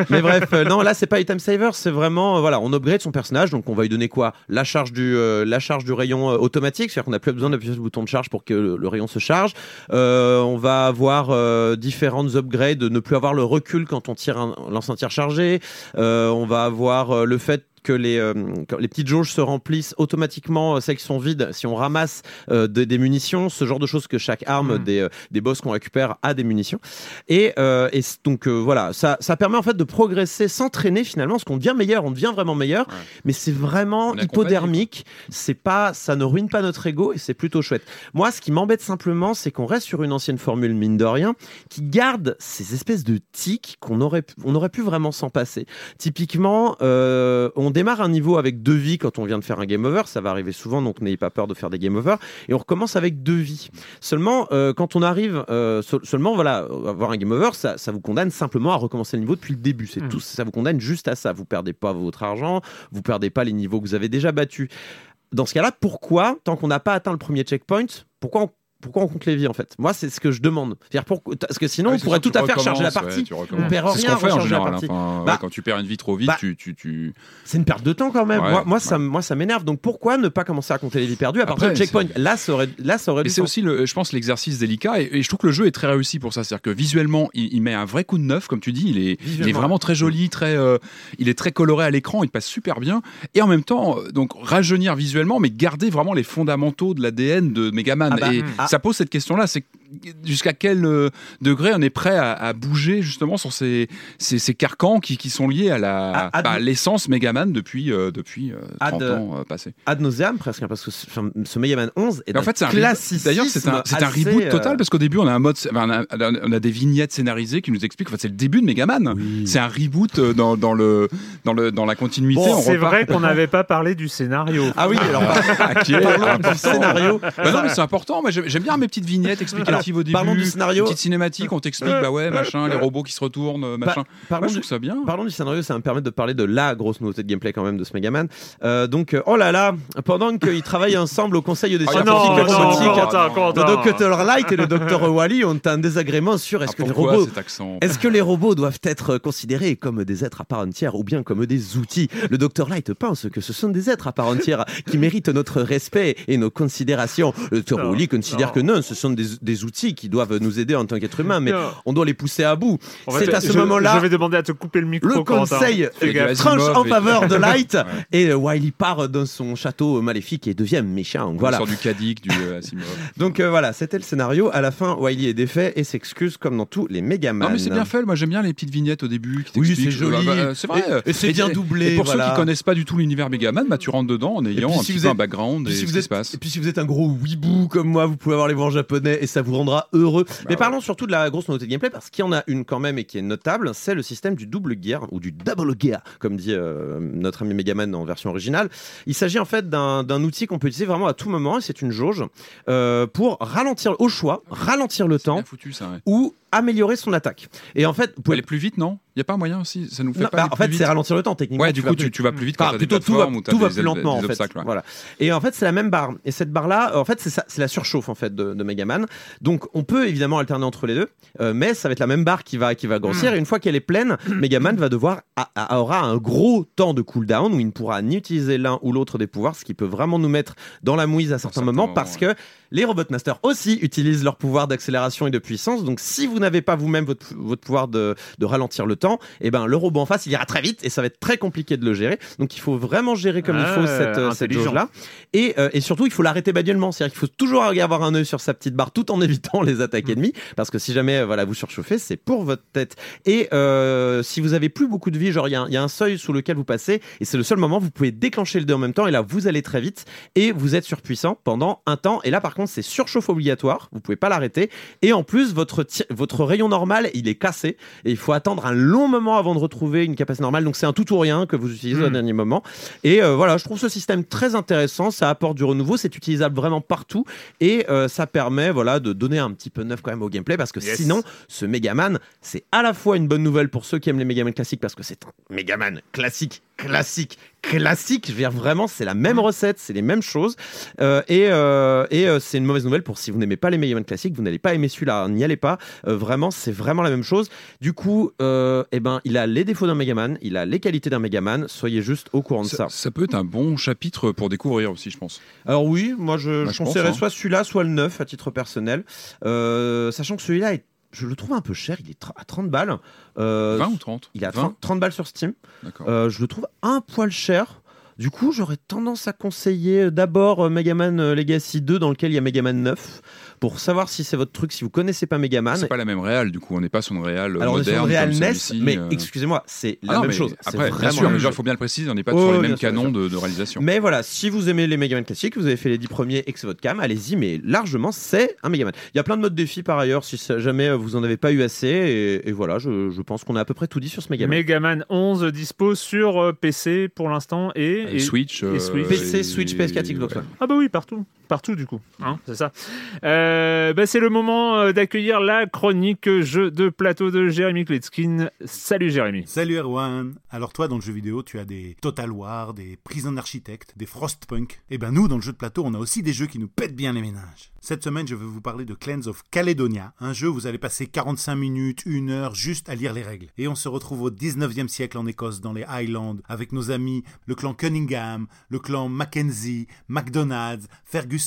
Mais bref, euh, non, là c'est pas item saver, c'est vraiment euh, voilà, on upgrade son personnage, donc on va lui donner quoi? La charge du euh, la charge du rayon euh, automatique, c'est-à-dire qu'on n'a plus besoin d'appuyer sur le bouton de charge pour que le, le rayon se charge. Euh, on va avoir euh, différentes upgrades, ne plus avoir le recul quand on tire un lance un tir chargé. Euh, on va avoir euh, le fait que les, euh, quand les petites jauges se remplissent automatiquement, euh, celles qui sont vides, si on ramasse euh, de- des munitions, ce genre de choses que chaque arme Mm. des, des boss qu'on récupère a des munitions. Et, euh, et donc euh, voilà, ça, ça permet en fait de progresser, s'entraîner finalement, parce qu'on devient meilleur, on devient vraiment meilleur, Ouais. mais c'est vraiment hypodermique, c'est pas, ça ne ruine pas notre ego et c'est plutôt chouette. Moi, ce qui m'embête simplement, c'est qu'on reste sur une ancienne formule, mine de rien, qui garde ces espèces de tics qu'on aurait, pu- on aurait pu vraiment s'en passer. Typiquement, euh, on démarre un niveau avec deux vies quand on vient de faire un game over, ça va arriver souvent, donc n'ayez pas peur de faire des game over, et on recommence avec deux vies. Seulement, euh, quand on arrive, euh, se- seulement, voilà, avoir un game over, ça, ça vous condamne simplement à recommencer le niveau depuis le début. C'est Mhm. tout, ça vous condamne juste à ça. Vous perdez pas votre argent, vous perdez pas les niveaux que vous avez déjà battus. Dans ce cas-là, pourquoi, tant qu'on n'a pas atteint le premier checkpoint, pourquoi on, pourquoi on compte les vies en fait? Moi, c'est ce que je demande. C'est-à-dire pourquoi- Parce que sinon, Ouais, on pourrait tout à fait recharger la recommences, partie. ouais, on perd C'est ce rien qu'on à fait en général. ouais, quand tu perds une vie trop vite, bah, tu, tu, tu... C'est une perte de temps quand même. Ouais, moi, moi, ça, moi, ça m'énerve. Donc pourquoi ne pas commencer à compter les vies perdues à partir du checkpoint? Là, ça aurait, là, ça aurait Et c'est aussi, le, je pense, l'exercice délicat. Et, et je trouve que le jeu est très réussi pour ça. C'est-à-dire que visuellement, il, il met un vrai coup de neuf, comme tu dis. Il est, il est Visuellement. vraiment très joli, très, euh, il est très coloré à l'écran. Il passe super bien. Et en même temps, euh, donc rajeunir visuellement, mais garder vraiment les fondamentaux de l'ADN de Megaman. Ah bah, et ah. Ça pose cette question-là. C'est jusqu'à quel euh, degré on est prêt à, à bouger justement sur ces, ces, ces carcans qui, qui sont liés à la À- bah, l'essence Megaman depuis depuis, euh, depuis euh, À 30 de- ans euh, passés. ad nauseam presque, hein, parce que ce, ce Mega Man 11 est en fait, classicisme D'ailleurs, c'est un, reboot euh, total parce qu'au début, on a un mode, enfin, on, a, on a des vignettes scénarisées qui nous expliquent. En fait, c'est le début de Megaman. C'est un reboot euh, dans, dans le dans le dans la continuité. Bon, c'est vrai qu'on n'avait pas parlé du scénario. Ah oui, alors Ah, qui est parlons du important. scénario. Bah non, mais c'est important. Moi, j'aime bien mes petites vignettes explicatives au début. Parlons du scénario. Une petite cinématique, on t'explique, bah ouais, machin, les robots qui se retournent, euh, machin. Parlons Moi, je trouve ça bien. Parlons du scénario, ça va me permettre de parler de la grosse nouveauté de gameplay quand même de ce Megaman. Euh, donc, euh, oh là là, pendant qu'ils travaillent ensemble au conseil des Oh scientifiques robotiques, le. Dr Light et le Dr Wally ont un désagrément sur est-ce Ah, que les robots Est-ce que les robots doivent être considérés comme des êtres à part entière ou bien comme des outils? Le docteur Light pense que ce sont des êtres à part entière qui méritent notre respect et nos considérations. Le Non, Wally considère non. que non, ce sont des, des outils qui doivent nous aider en tant qu'être humain, mais Non. on doit les pousser à bout. En fait, C'est à ce je- moment-là Je vais demander à te couper le micro. le conseil du tranche en faveur de Light Ouais. et euh, Wily part dans son château maléfique et devient méchant. Voilà. Sur du Kadik, du euh, Asimov. Donc euh, voilà, c'était le scénario. À la fin, Wily est défait et s'excuse comme dans tous les Megaman. Non mais c'est bien fait, moi j'aime bien les petites vignettes au début qui Oui, c'est joli. Bah, bah, c'est vrai. Et- et c'est bien doublé, Et pour voilà. ceux qui connaissent pas du tout l'univers Megaman, bah tu rentres dedans en ayant un si petit êtes- un background et Puis si ce vous qui êtes, se passe. et puis si vous êtes un gros weeboo comme moi, vous pouvez avoir les voix en japonais et ça vous rendra heureux. Mais ouais. parlons surtout de la grosse nouveauté de gameplay parce qu'il y en a une quand même et qui est notable, c'est le système du double gear ou du double gear, comme dit euh, notre ami Megaman en version originale. Il s'agit en fait d'un outil qu'on peut utiliser vraiment à tout moment et c'est une jauge euh, pour ralentir au choix, ralentir le temps foutu ça. ouais. ou améliorer son attaque. Et en fait, vous pouvez aller plus vite, non? Il y a pas un moyen aussi? Ça nous fait Non, pas bah, en plus fait, c'est ralentir le temps techniquement. Ouais, du coup, tu, tu vas plus vite Enfin, quand des plutôt tout va, ou tout va des plus lentement des en fait. ouais. Voilà. Et en fait, c'est la même barre. Et cette barre-là, en fait, c'est la surchauffe en fait de, de Megaman. Donc, on peut évidemment alterner entre les deux, euh, mais ça va être la même barre qui va qui va grossir. Et une fois qu'elle est pleine, Megaman va devoir a- a- aura un gros temps de cooldown où il ne pourra ni utiliser l'un ou l'autre des pouvoirs, ce qui peut vraiment nous mettre dans la mouise à certains certains moments, moments, parce ouais. que les Robot Masters aussi utilisent leur pouvoir d'accélération et de puissance. Donc, si vous n'avez pas vous-même votre, votre pouvoir de, de ralentir le temps, et ben le robot en face, il ira très vite et ça va être très compliqué de le gérer. Donc, il faut vraiment gérer comme il Ah, faut cette, euh, cette jauge-là. Et, euh, et surtout, il faut l'arrêter manuellement. C'est-à-dire qu'il faut toujours avoir un œil sur sa petite barre tout en évitant les attaques ennemies. Parce que si jamais euh, voilà, vous surchauffez, c'est pour votre tête. Et euh, si vous avez plus beaucoup de vie, genre il y, a un- il y a un seuil sous lequel vous passez, et c'est le seul moment où vous pouvez déclencher le dé en même temps. Et là, vous allez très vite et vous êtes surpuissant pendant un temps. Et là, par contre, c'est surchauffe obligatoire. Vous pouvez pas l'arrêter. Et en plus, votre, rayon normal, il est cassé. Et il faut attendre un long moment avant de retrouver une capacité normale. Donc c'est un tout ou rien que vous utilisez au Hmm. dernier moment. Et euh, voilà, je trouve ce système très intéressant. Ça apporte du renouveau. C'est utilisable vraiment partout. Et euh, ça permet voilà, de donner un petit peu neuf quand même au gameplay. Parce que Yes. sinon, ce Megaman, c'est à la fois une bonne nouvelle pour ceux qui aiment les Megaman classiques. Parce que c'est un Megaman classique, classique, classique. Je veux dire, vraiment, c'est la même recette, c'est les mêmes choses. Euh, et euh, et euh, c'est une mauvaise nouvelle pour si vous n'aimez pas les Megaman classiques, vous n'allez pas aimer celui-là. N'y allez pas. Vraiment, c'est vraiment la même chose. Du coup, eh ben, il a les défauts d'un Megaman, il a les qualités d'un Megaman. Soyez juste au courant de ça. Ça, ça peut être un bon chapitre pour découvrir aussi, je pense. Alors oui, moi je, Bah, je je pense, conseillerais hein. soit celui-là, soit le 9 à titre personnel. Sachant que celui-là est je le trouve un peu cher. Il est à 30 balles. Euh, 20 ou 30 Il est à 20 30, 30 balles sur Steam. Euh, je le trouve un poil cher. Du coup, j'aurais tendance à conseiller d'abord euh, Mega Man euh, Legacy 2 dans lequel il y a Mega Man 9 pour savoir si c'est votre truc, si vous connaissez pas Mega Man. c'est pas la même réal, du coup, on n'est pas sur une réal Alors on est sur moderne. le Real comme NES, mais euh. excusez-moi, c'est Ah la non, même chose. Après, bien vraiment sûr, la mais il chose. faut bien le préciser, on n'est pas Oh, sur les bien mêmes sûr, canons de, de réalisation. Mais voilà, si vous aimez les Mega Man classiques, vous avez fait les 10 premiers et que c'est votre cam, allez-y, mais largement, c'est un Mega Man. Il y a plein de modes défis par ailleurs, si jamais euh, vous en avez pas eu assez, et, et voilà, je, je pense qu'on a à peu près tout dit sur ce Mega Man. Megaman 11 dispose sur euh, PC pour l'instant et, Et et- Switch, et euh, Switch. PC, et- Switch, PS4, Xbox. One. Ah bah oui, partout. Partout du coup, hein, c'est ça. Euh, bah, c'est le moment euh, d'accueillir la chronique jeu de plateau de Jérémy Kletskin. Salut Jérémy. Salut Erwan Alors toi, dans le jeu vidéo, tu as des Total War, des Prison Architect, des Frostpunk. Et ben nous, dans le jeu de plateau, on a aussi des jeux qui nous pètent bien les ménages. Cette semaine, je vais vous parler de Clans of Caledonia, un jeu où vous allez passer 45 minutes, une heure juste à lire les règles. Et on se retrouve au 19e siècle en Écosse, dans les Highlands, avec nos amis, le clan Cunningham, le clan Mackenzie, McDonald's, Ferguson,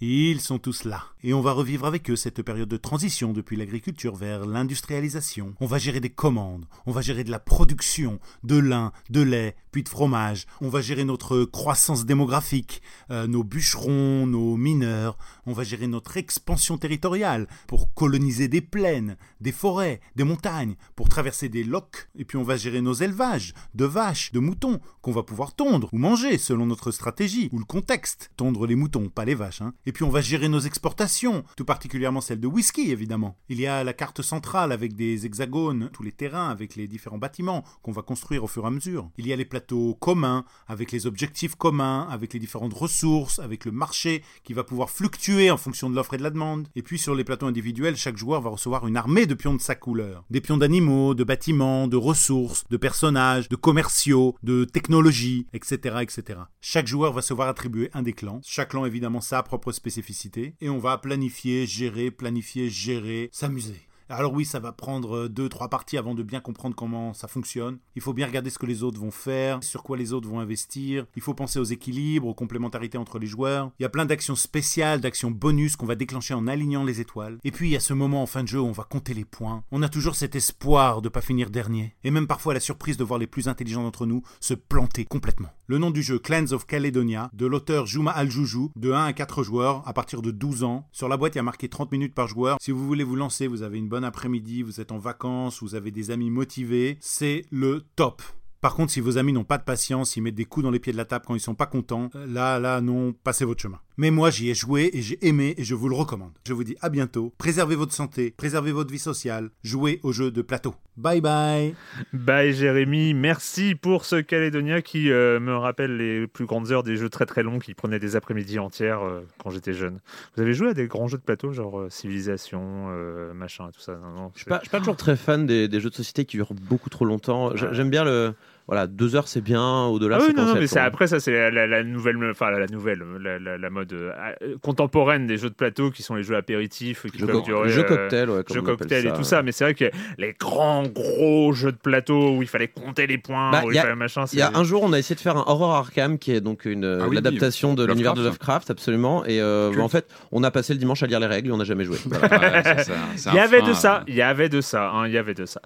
ils sont tous là. Et on va revivre avec eux cette période de transition depuis l'agriculture vers l'industrialisation. On va gérer des commandes, on va gérer de la production, de lin, de lait, puis de fromage. On va gérer notre croissance démographique, euh, nos bûcherons, nos mineurs. On va gérer notre expansion territoriale pour coloniser des plaines, des forêts, des montagnes, pour traverser des lochs. Et puis on va gérer nos élevages de vaches, de moutons, qu'on va pouvoir tondre ou manger selon notre stratégie ou le contexte. Tondre les moutons, pas les vaches. Hein. Et puis on va gérer nos exportations, tout particulièrement celles de whisky évidemment. Il y a la carte centrale avec des hexagones, tous les terrains avec les différents bâtiments qu'on va construire au fur et à mesure. Il y a les plateaux communs avec les objectifs communs, avec les différentes ressources, avec le marché qui va pouvoir fluctuer en fonction de l'offre et de la demande. Et puis sur les plateaux individuels, chaque joueur va recevoir une armée de pions de sa couleur. Des pions d'animaux, de bâtiments, de ressources, de personnages, de commerciaux, de technologies, etc., etc. Chaque joueur va se voir attribuer un des clans. Chaque clan évidemment sa propre spécificité. Et on va planifier, gérer, planifier, gérer, s'amuser. Alors oui, ça va prendre deux, trois parties avant de bien comprendre comment ça fonctionne. Il faut bien regarder ce que les autres vont faire, sur quoi les autres vont investir. Il faut penser aux équilibres, aux complémentarités entre les joueurs. Il y a plein d'actions spéciales, d'actions bonus qu'on va déclencher en alignant les étoiles. Et puis il y a ce moment en fin de jeu où on va compter les points. On a toujours cet espoir de pas finir dernier. Et même parfois la surprise de voir les plus intelligents d'entre nous se planter complètement. Le nom du jeu Clans of Caledonia, de l'auteur Juma Al-Joujou, de 1 à 4 joueurs, à partir de 12 ans. Sur la boîte, il y a marqué 30 minutes par joueur. Si vous voulez vous lancer, vous avez une bonne après-midi, vous êtes en vacances, vous avez des amis motivés, c'est le top. Par contre, si vos amis n'ont pas de patience, ils mettent des coups dans les pieds de la table quand ils sont pas contents, euh, là, là, non, passez votre chemin. Mais moi, j'y ai joué et j'ai aimé et je vous le recommande. Je vous dis à bientôt. Préservez votre santé, préservez votre vie sociale, jouez aux jeux de plateau. Bye bye Bye Jérémy, merci pour ce Calédonia qui euh, me rappelle les plus grandes heures des jeux très très longs qui prenaient des après-midi entières euh, quand j'étais jeune. Vous avez joué à des grands jeux de plateau, genre euh, Civilisation, euh, machin, tout ça? Non, non, Je suis pas, je suis pas toujours très fan des, des jeux de société qui durent beaucoup trop longtemps. J'a- J'aime bien le. Voilà, deux heures c'est bien, au-delà Ah c'est oui, non, non, à mais c'est après ça, c'est la, la- la nouvelle, enfin la, la nouvelle, la, la- la mode euh, euh, contemporaine des jeux de plateau qui sont les jeux apéritifs qui Jeux peuvent co- durer. jeux euh, cocktail, ouais, comme jeux et tout ça, mais c'est vrai que les grands gros jeux de plateau où il fallait compter les points, Bah, où il a- fallait machin, Il y a c'est- un jour, on a essayé de faire un Horror Arkham, qui est donc une Ah oui, l'adaptation de Lovecraft. l'univers de Lovecraft, absolument. Et euh, bah, en fait, on a passé le dimanche à lire les règles et on n'a jamais joué. Voilà. Ouais, c'est- c'est c'est Il y avait de ça, il y avait de ça, hein, il y avait de ça.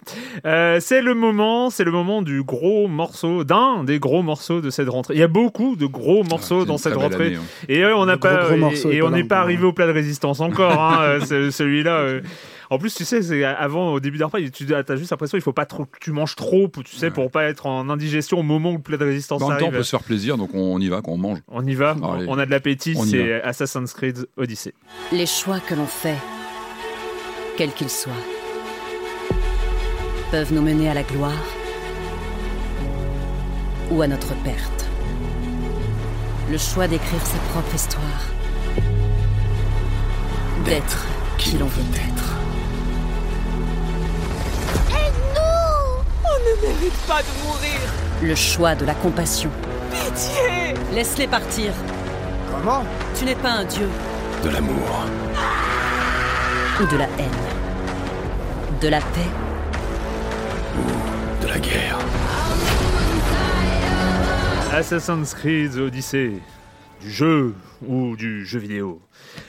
C'est le moment, c'est le moment du gros morceau, d'un des gros morceaux de cette rentrée. Il y a beaucoup de gros morceaux c'est dans cette rentrée. année, hein. Et euh, on n'a gros, pas, gros et- on n'est pas arrivé au plat de résistance encore. hein, euh, ce- celui-là. euh. En plus, tu sais, c'est avant au début d'un repas, tu as juste l'impression il faut pas trop que tu manges trop, pour- tu sais, Ouais. pour pas être en indigestion au moment où le plat de résistance Bah, en même temps, on arrive. peut se faire plaisir, donc on y va, qu'on mange. On y va, Allez. on a de l'appétit, c'est Assassin's Creed Odyssey. Les choix que l'on fait, quels qu'ils soient, peuvent nous mener à la gloire ou à notre perte. Le choix d'écrire sa propre histoire, d'être qui l'on veut être. Pas de mourir Le choix de la compassion. Pitié Laisse-les partir. Comment? Tu n'es pas un dieu De l'amour. ou de la haine. De la paix De la guerre. Assassin's Creed Odyssey. du jeu ou du jeu vidéo.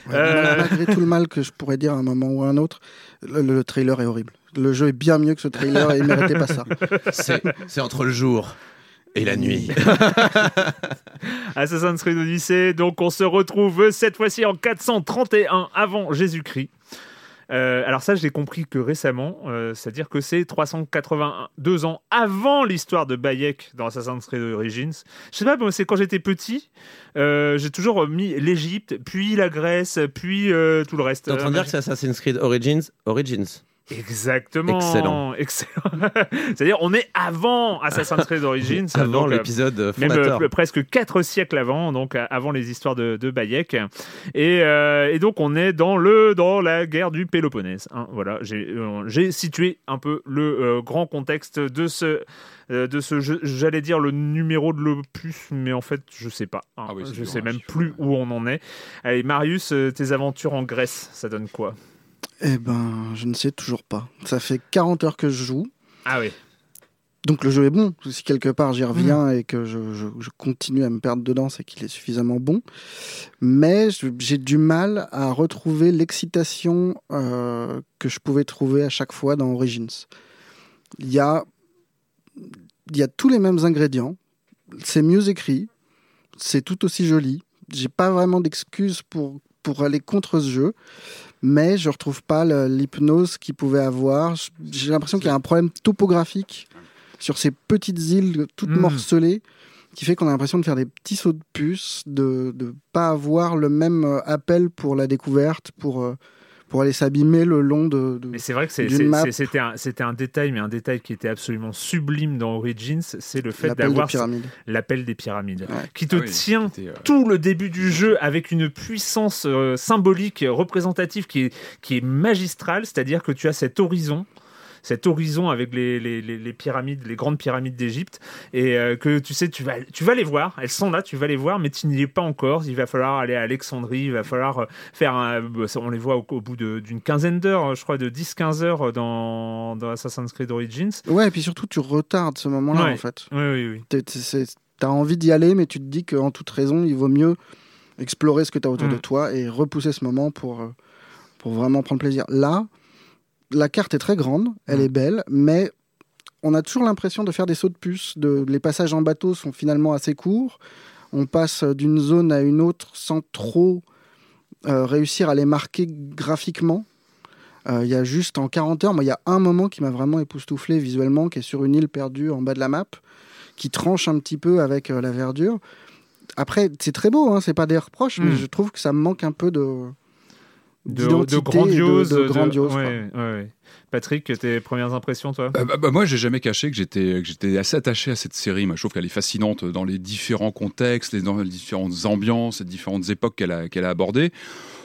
Ouais, Euh. Malgré tout le mal que je pourrais dire à un moment ou à un autre, le, le trailer est horrible. Le jeu est bien mieux que ce trailer et il méritait pas ça. C'est c'est entre le jour et la nuit. Assassin's Creed Odyssey, donc on se retrouve cette fois-ci en 431 avant Jésus-Christ. Euh, alors ça, je l'ai compris que récemment, euh, c'est-à-dire que c'est 382 ans avant l'histoire de Bayek dans Assassin's Creed Origins. Je sais pas, c'est quand j'étais petit, euh, j'ai toujours mis l'Égypte, puis la Grèce, puis tout le reste. T'es en train de dire que c'est Assassin's Creed Origins Origins. Exactement. Excellent. Excellent. c'est-à-dire, on est avant Assassin's Creed Origins. Avant euh, l'épisode euh, même fondateur. euh, presque quatre siècles avant, donc euh, avant les histoires de, de Bayek. Et, euh, et donc on est dans le dans la guerre du Péloponnèse. hein. voilà, j'ai euh, situé un peu le euh, grand contexte de ce de ce jeu. J'allais dire le numéro de l'opus, mais en fait je sais pas. hein. Ah oui, je sais hein, même plus où on en est. Allez, Marius, tes aventures en Grèce, ça donne quoi? Eh ben, je ne sais toujours pas. Ça fait 40 heures que je joue. Ah oui. Donc le jeu est bon. Si quelque part j'y reviens Mm. et que je, je- je continue à me perdre dedans, c'est qu'il est suffisamment bon. Mais j'ai du mal à retrouver l'excitation euh, que je pouvais trouver à chaque fois dans Origins. Il y a, il y a tous les mêmes ingrédients. C'est mieux écrit. C'est tout aussi joli. J'ai pas vraiment d'excuses pour, pour aller contre ce jeu. Mais je retrouve pas l'hypnose qu'il pouvait avoir. J'ai l'impression qu'il y a un problème topographique sur ces petites îles toutes Mm. morcelées qui fait qu'on a l'impression de faire des petits sauts de puce, de ne pas avoir le même euh, appel pour la découverte, pour, euh, pour aller s'abîmer le long de... de- Mais c'est vrai que c'était un, détail, mais un détail qui était absolument sublime dans Origins, c'est le fait d'avoir l'appel des pyramides, Ouais. qui te Ah oui, tient euh, tout le début du jeu avec une puissance euh, symbolique, représentative qui est, qui est magistrale, c'est-à-dire que tu as cet horizon cet horizon avec les, les, les- pyramides, les grandes pyramides d'Égypte, et euh, que tu sais, tu vas, tu vas les voir, elles sont là, tu vas les voir, mais tu n'y es pas encore. Il va falloir aller à Alexandrie, il va falloir euh, faire un. bah, On les voit au, au bout de- d'une quinzaine d'heures, je crois, de 10-15 heures dans, dans Assassin's Creed Origins. Ouais, et puis surtout, tu retardes ce moment-là, Ouais. en fait. Oui, oui, oui. T'es- c'est- T'as envie d'y aller, mais tu te dis qu'en toute raison, il vaut mieux explorer ce que tu as autour Mm. de toi et repousser ce moment pour, euh, pour vraiment prendre plaisir. Là, la carte est très grande, elle Mm. est belle, mais on a toujours l'impression de faire des sauts de puce. De, les passages en bateau sont finalement assez courts. On passe d'une zone à une autre sans trop euh, réussir à les marquer graphiquement. Euh, Il y a juste en 40 heures, il y a un moment qui m'a vraiment époustouflé visuellement, qui est sur une île perdue en bas de la map, qui tranche un petit peu avec euh, la verdure. Après, c'est très beau, hein, c'est pas des reproches, mais Mm. je trouve que ça manque un peu de. De, d'identité de grandiose. de, de grandiose. quoi. ouais, ouais, ouais. Patrick, tes premières impressions, toi? Euh, bah, bah, moi, j'ai jamais caché que j'étais que j'étais assez attaché à cette série. Moi, je trouve qu'elle est fascinante dans les différents contextes, les, dans les différentes ambiances, les différentes époques qu'elle a, qu'elle a abordées.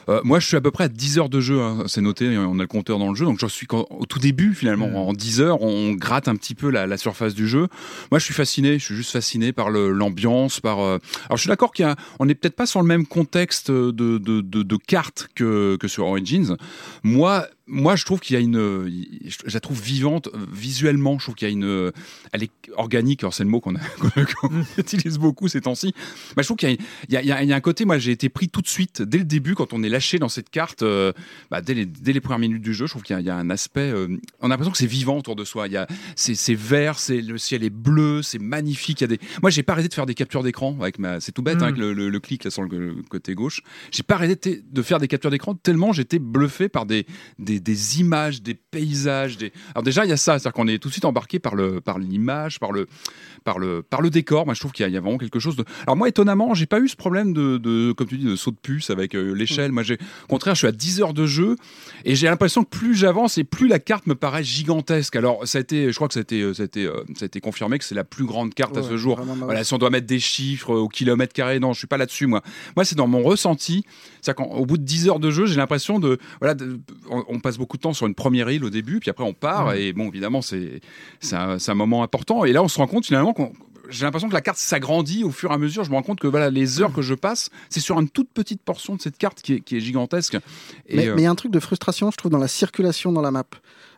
Euh, moi, je suis à peu près à 10 heures de jeu, hein, c'est noté, on a le compteur dans le jeu, donc j'en suis au tout début finalement. Mm. En 10 heures, on gratte un petit peu la, la surface du jeu. Moi, je suis fasciné, je suis juste fasciné par l'ambiance, par. euh, Alors, je suis d'accord qu'il y a, on n'est peut-être pas sur le même contexte de, de, de, de cartes que, que sur Origins. Moi, moi, je trouve qu'il y a une, je la trouve vivante visuellement. Je trouve qu'il y a une, elle est organique. Alors c'est le mot qu'on qu'on utilise beaucoup ces temps-ci. Je trouve qu'il y y y a- un côté. Moi, j'ai été pris tout de suite dès le début quand on est lâché dans cette carte. euh, bah, dès, les, dès les premières minutes du jeu, je trouve qu'il y a, il y a un aspect. euh, on a l'impression que c'est vivant autour de soi. Il y a, c'est, vert, c'est le ciel est bleu, c'est magnifique. Il y a des. Moi, j'ai pas arrêté de faire des captures d'écran avec ma. C'est tout bête Mm. hein, avec le, le- le clic là sur le, le côté gauche. J'ai pas arrêté de faire des captures d'écran tellement j'étais bluffé par des, des, des images, des paysages. Des... Alors déjà, il y a ça, c'est-à-dire qu'on est tout de suite embarqué par le par l'image, par le par le par le décor. Moi, je trouve qu'il y, a- il y a vraiment quelque chose de. Alors moi, étonnamment, j'ai pas eu ce problème de, de comme tu dis de saut de puce avec euh, l'échelle. Moi, j'ai au contraire, je suis à 10 heures de jeu et j'ai l'impression que plus j'avance et plus la carte me paraît gigantesque. Alors ça a été, je crois que ça a été, euh, ça a été, euh, ça a été confirmé que c'est la plus grande carte à ce jour. Voilà, si on doit mettre des chiffres au kilomètre carré, non, je suis pas là-dessus, moi. Moi, c'est dans mon ressenti. C'est-à-dire qu'au bout de 10 heures de jeu, j'ai l'impression de, voilà, de- on, on passe beaucoup de temps sur une première île au début, puis après on part, et bon, évidemment, c'est, c'est un, un moment important. Et là, on se rend compte finalement qu'on, j'ai l'impression que la carte s'agrandit au fur et à mesure. Je me rends compte que voilà, les heures que je passe, c'est sur une toute petite portion de cette carte qui est, qui est gigantesque. Et, Mais euh, il y a un truc de frustration, je trouve, dans la circulation dans la map.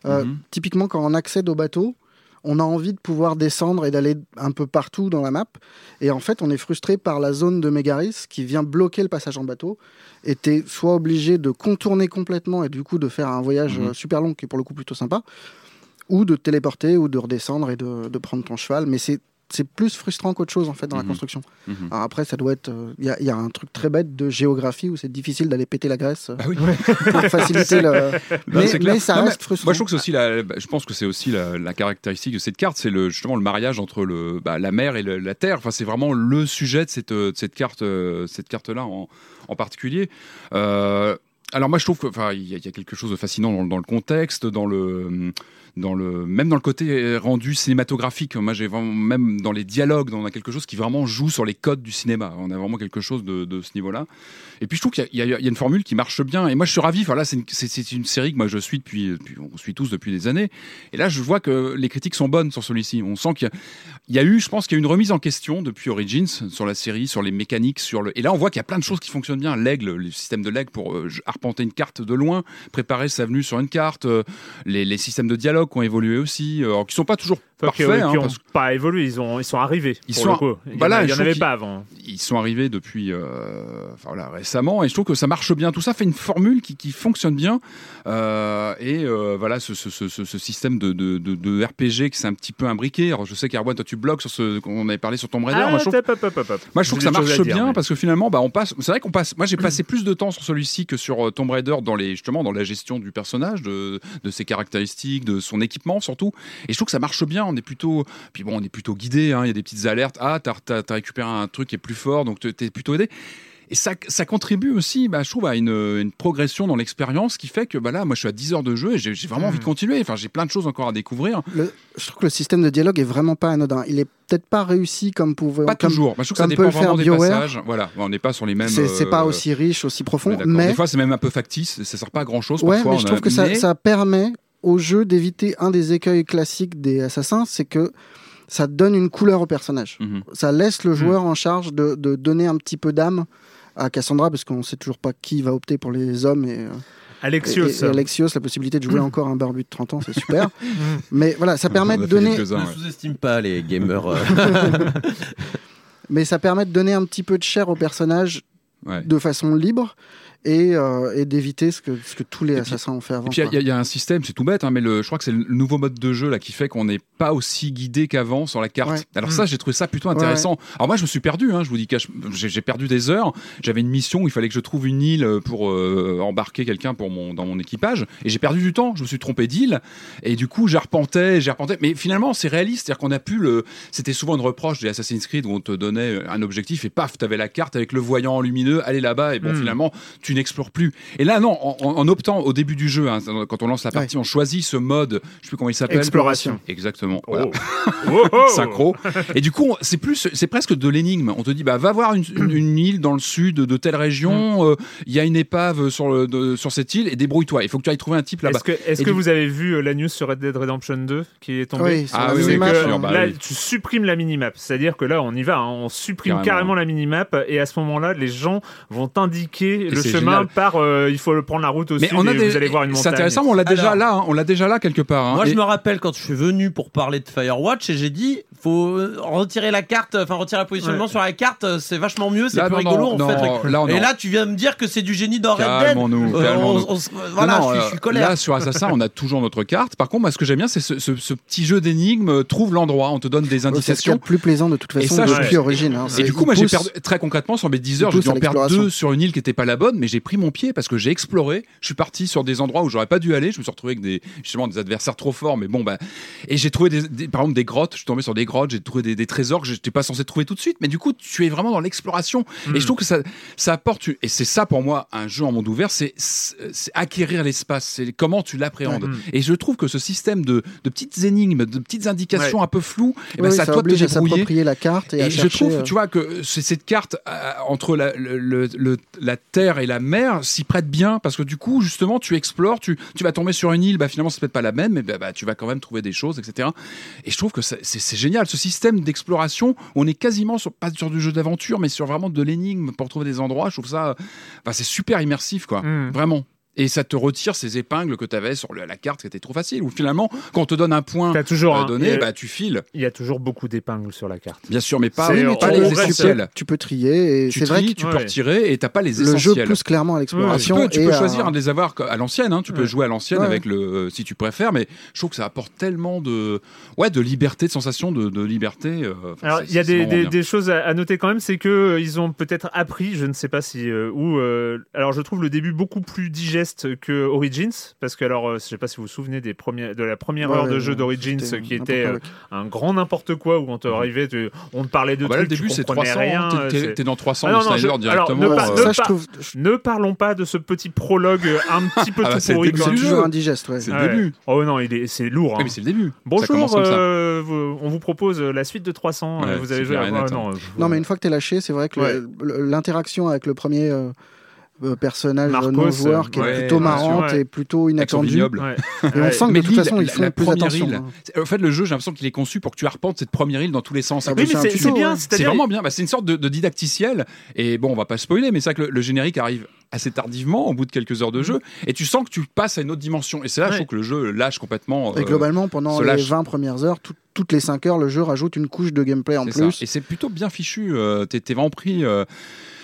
Euh, Mhm. Typiquement, quand on accède au bateau, on a envie de pouvoir descendre et d'aller un peu partout dans la map. Et en fait, on est frustré par la zone de Mégaris qui vient bloquer le passage en bateau. Et t'es soit obligé de contourner complètement et du coup de faire un voyage Mhm. euh, super long qui est pour le coup plutôt sympa, ou de te téléporter ou de redescendre et de, de prendre ton cheval. Mais c'est c'est plus frustrant qu'autre chose en fait dans la Mhm. construction. Mhm. Alors après, ça doit être. Il y, a- y a un truc très bête de géographie où c'est difficile d'aller péter la graisse euh, Ah oui. pour faciliter le. Mais, c'est clair. mais ça Non, mais reste frustrant. Moi, je trouve que c'est aussi la, bah, je pense que c'est aussi la, la caractéristique de cette carte, c'est le, justement le mariage entre le, bah, la mer et le- la terre. Enfin, c'est vraiment le sujet de cette, euh, de cette carte, euh, cette carte-là en, en particulier. Euh, alors moi, je trouve que, enfin, il y, a- il y a quelque chose de fascinant dans, le- dans le contexte, dans le, même dans le côté rendu cinématographique. Moi, j'ai même dans les dialogues, on a quelque chose qui vraiment joue sur les codes du cinéma. On a vraiment quelque chose de, ce niveau-là. Et puis je trouve qu'il y, a- une formule qui marche bien. Et moi, je suis ravi. Enfin là, c'est une, série que moi je suis depuis, on suit tous depuis des années. Et là, je vois que les critiques sont bonnes sur celui-ci. On sent qu'il y a, eu, je pense qu'il y a eu une remise en question depuis Origins sur la série, sur les mécaniques, sur le. Et là, on voit qu'il y a plein de choses qui fonctionnent bien. L'aigle, le système de l'aigle pour euh, arpenter une carte de loin, préparer sa venue sur une carte, euh, les systèmes de dialogue qui ont évolué aussi, euh, alors qui sont pas toujours Qui, parfaits. qui hein, ont parce que pas évolué, ils, ont, ils sont arrivés. Ils pour sont le coup. Il en a- il y je en avait pas avant. ils sont arrivés depuis euh, enfin, voilà, récemment et je trouve que ça marche bien tout ça fait une formule qui, qui fonctionne bien euh, et euh, voilà ce, ce, ce, ce- ce système de, de, de, de RPG qui s'est un petit peu imbriqué alors je sais qu'Arwan toi tu bloques sur ce qu'on avait parlé sur Tomb Raider Ah, moi, je trouve, hop, hop, hop, hop, hop. moi, je trouve que ça marche dire, bien mais- parce que finalement bah on passe c'est vrai qu'on passe moi j'ai passé plus de temps sur celui-ci que sur Tomb Raider dans les justement dans la gestion du personnage de, de ses caractéristiques de son équipement surtout et je trouve que ça marche bien on est plutôt puis bon on est plutôt guidé hein, il y a des petites alertes ah t'as as, récupéré un truc qui est plus fort donc t'es plutôt aidé et ça, ça contribue aussi, bah, je trouve, à une, une progression dans l'expérience qui fait que bah, là, moi, je suis à 10 heures de jeu et j'ai vraiment envie de continuer. Enfin, j'ai plein de choses encore à découvrir. Le- je trouve que le système de dialogue est vraiment pas anodin. Il est peut-être pas réussi comme pouvait. Pas comme- toujours. Moi, je trouve que ça dépend vraiment des BioWare. passages. Voilà, on n'est pas sur les mêmes. C'est c'est pas euh, aussi riche, aussi on profond, d'accord. mais Des fois, c'est même un peu factice. Ça sert pas à grand chose. ouais, parfois, mais je a- trouve que ça, mais- ça permet au jeu d'éviter un des écueils classiques des assassins, c'est que ça donne une couleur au personnage. Mhm. Ça laisse le joueur en charge de, de donner un petit peu d'âme à Cassandra, parce qu'on sait toujours pas qui va opter pour les hommes et, euh, Alexios. et- et Alexios, la possibilité de jouer encore un barbu de 30 ans, c'est super. mais voilà, ça permet de donner, quelques-uns, Ne ouais. sous-estime pas les gamers. euh. mais ça permet de donner un petit peu de chair au personnage Ouais. de façon libre et, euh, et d'éviter ce que, ce que tous les puis- assassins ont fait avant. Et puis il y a- y, un système, c'est tout bête, hein, mais le, je crois que c'est le nouveau mode de jeu là qui fait qu'on n'est pas aussi guidé qu'avant sur la carte. Ouais. Alors Mm. ça, j'ai trouvé ça plutôt intéressant. Alors moi, je me suis perdu. Hein, je vous dis que j'ai perdu des heures. J'avais une mission où il fallait que je trouve une île pour euh, embarquer quelqu'un pour mon dans mon équipage, et j'ai perdu du temps. Je me suis trompé d'île, et du coup, j'ai repenté. Mais finalement, c'est réaliste, c'est-à-dire qu'on a pu le. C'était souvent une reproche des Assassin's Creed où on te donnait un objectif et paf, t'avais la carte avec le voyant lumineux. Allez là-bas, et bon, Mm. finalement, tu n'explores plus. Et là, non, en, optant au début du jeu, hein, quand on lance la partie, on choisit ce mode, je sais plus comment il s'appelle. Exploration. Exactement. Oh. Voilà. Oh. Synchro. Et du coup, c'est plus, c'est presque de l'énigme. On te dit, bah, va voir une, une- une île dans le sud de telle région. euh, Il y a une épave sur le, de- sur cette île et débrouille-toi. Il faut que tu ailles trouver un type là-bas. Est-ce que, est-ce Et que du- vous avez vu euh, la news sur Red Dead Redemption 2 qui est tombée? Oui, Ah la oui, que sûr, bah là, oui. tu supprimes la minimap. C'est-à-dire que là, on y va, hein, on supprime Carrément. carrément, la minimap et à ce moment-là, les gens vont indiquer le chemin génial. par euh, il faut le prendre la route au Mais sud on a et des, vous allez voir une montagne. c'est intéressant, mais on l'a déjà Alors- là, hein, on l'a déjà là quelque part. hein. Moi, Et- je me rappelle quand je suis venu pour parler de Firewatch et j'ai dit faut euh, retirer la carte, enfin retirer le positionnement Ouais. sur la carte, euh, c'est vachement mieux, c'est plus non, rigolo non, en fait. non, là, et là, tu viens me dire que c'est du génie dans Red Dead. Euh, on- on voilà, je suis- je suis colère. Là, sur Assassin, on a toujours notre carte. Par contre, moi, ce que j'aime bien, c'est ce, ce- ce petit jeu d'énigmes. Trouve l'endroit, on te donne des C'est indications. de plus plaisant de toute Et façon ça, je- depuis Origine. hein. Et C'est- du coup, moi, j'ai perdu très concrètement sur mes 10 heures, j'ai dû en perdre deux sur une île qui n'était pas la bonne, mais j'ai pris mon pied parce que j'ai exploré. Je suis parti sur des endroits où j'aurais pas dû aller. Je me suis retrouvé avec des justement des adversaires trop forts, mais bon bah. Et j'ai trouvé des, des- par exemple des grottes. Je suis tombé sur des grottes. J'ai trouvé des, des trésors que j'étais pas censé trouver tout de suite. Mais du coup, tu es vraiment dans l'exploration. Hmm. Et je trouve que ça, ça apporte. Et c'est ça pour moi un jeu en monde ouvert, c'est acquérir l'espace. C'est comment tu l'appréhendes. Ouais. Et je trouve que ce système de, de petites énigmes, de petites indications un peu floues, eh ben, Oui, ça ça toi de te débrouiller. la carte et, Et à je chercher, trouve, euh, tu vois, que c'est- cette carte euh, entre la, le- le- le- la terre et la mer s'y prête bien parce que du coup, justement, tu explores, tu, tu vas tomber sur une île, bah, finalement, c'est peut-être pas la même, mais bah, bah, tu vas quand même trouver des choses, etc. Et je trouve que c'est génial. Ce système d'exploration, on est quasiment sur, pas sur du jeu d'aventure, mais sur vraiment de l'énigme pour trouver des endroits. Je trouve ça, enfin, c'est super immersif, quoi. Mm. Vraiment. Et ça te retire ces épingles que tu avais sur le- la carte qui était trop facile. Ou finalement, quand on te donne un point T'as toujours euh, un- donné, bah, tu files. Il y a toujours beaucoup d'épingles sur la carte. Bien sûr, mais pas, oui, mais les reste- tu, peux, essentiels. tu peux trier et Tu c'est vrai tries, que tu peux retirer et t'as pas les le jeu essentiels. pousse clairement à tu l'exploration. peux, tu et peux à- choisir de les avoir à l'ancienne, hein, tu peux Ouais. jouer à l'ancienne Ouais. avec le euh, si tu préfères, mais je trouve que ça apporte tellement de ouais de liberté, de sensation de, de liberté. euh, enfin, Alors, il y a des, choses à, noter quand même, c'est que euh, ils ont peut-être appris, je ne sais pas si euh, euh, alors, je trouve le début beaucoup plus digeste que Origins, parce que alors, euh, je sais pas si vous vous souvenez des premiers, de la première Ouais, heure de jeu d'Origins, qui était euh, un grand n'importe quoi, où on te arrivait, tu- on te parlait de Ah bah là, le trucs, début tu c'est comprenais 300, rien. t'es- c'est- t'es dans 300 Ah non, non, je- alors, directement. ne euh, parlons pas de ce petit prologue un petit peu Ah bah, tout c'est pourri. toujours indigeste. Ouais. C'est le Ouais. début. Oh non, il est, c'est lourd. Oui, hein. mais c'est le début. Bonjour, euh, vous- on vous propose la suite de 300. euh, Ouais, vous avez joué à net, non, Non, mais une fois que t'es lâché, c'est vrai que l'interaction avec le premier personnage Marcos, non joueur qui ouais, est plutôt marrante ouais. et plutôt inattendue. vignoble. Ouais. Et on sent que Mais de toute façon, ils font la plus première attention. île, hein. En fait, le jeu, j'ai l'impression qu'il est conçu pour que tu arpentes cette première île dans tous les sens. Ah Et Oui, mais c'est bien. C'est-à-dire, vraiment bien. Bah, c'est une sorte de, de didacticiel. Et bon, on va pas spoiler, mais c'est vrai que le, le générique arrive assez tardivement, au bout de quelques heures de jeu, et tu sens que tu passes à une autre dimension. Et c'est là, je Ouais. trouve que le jeu lâche complètement. Et euh, globalement, pendant les lâche. 20 premières heures, tout- toutes les 5 heures, le jeu rajoute une couche de gameplay en ça. plus. Et c'est plutôt bien fichu. euh, T'es t'es vraiment pris. euh.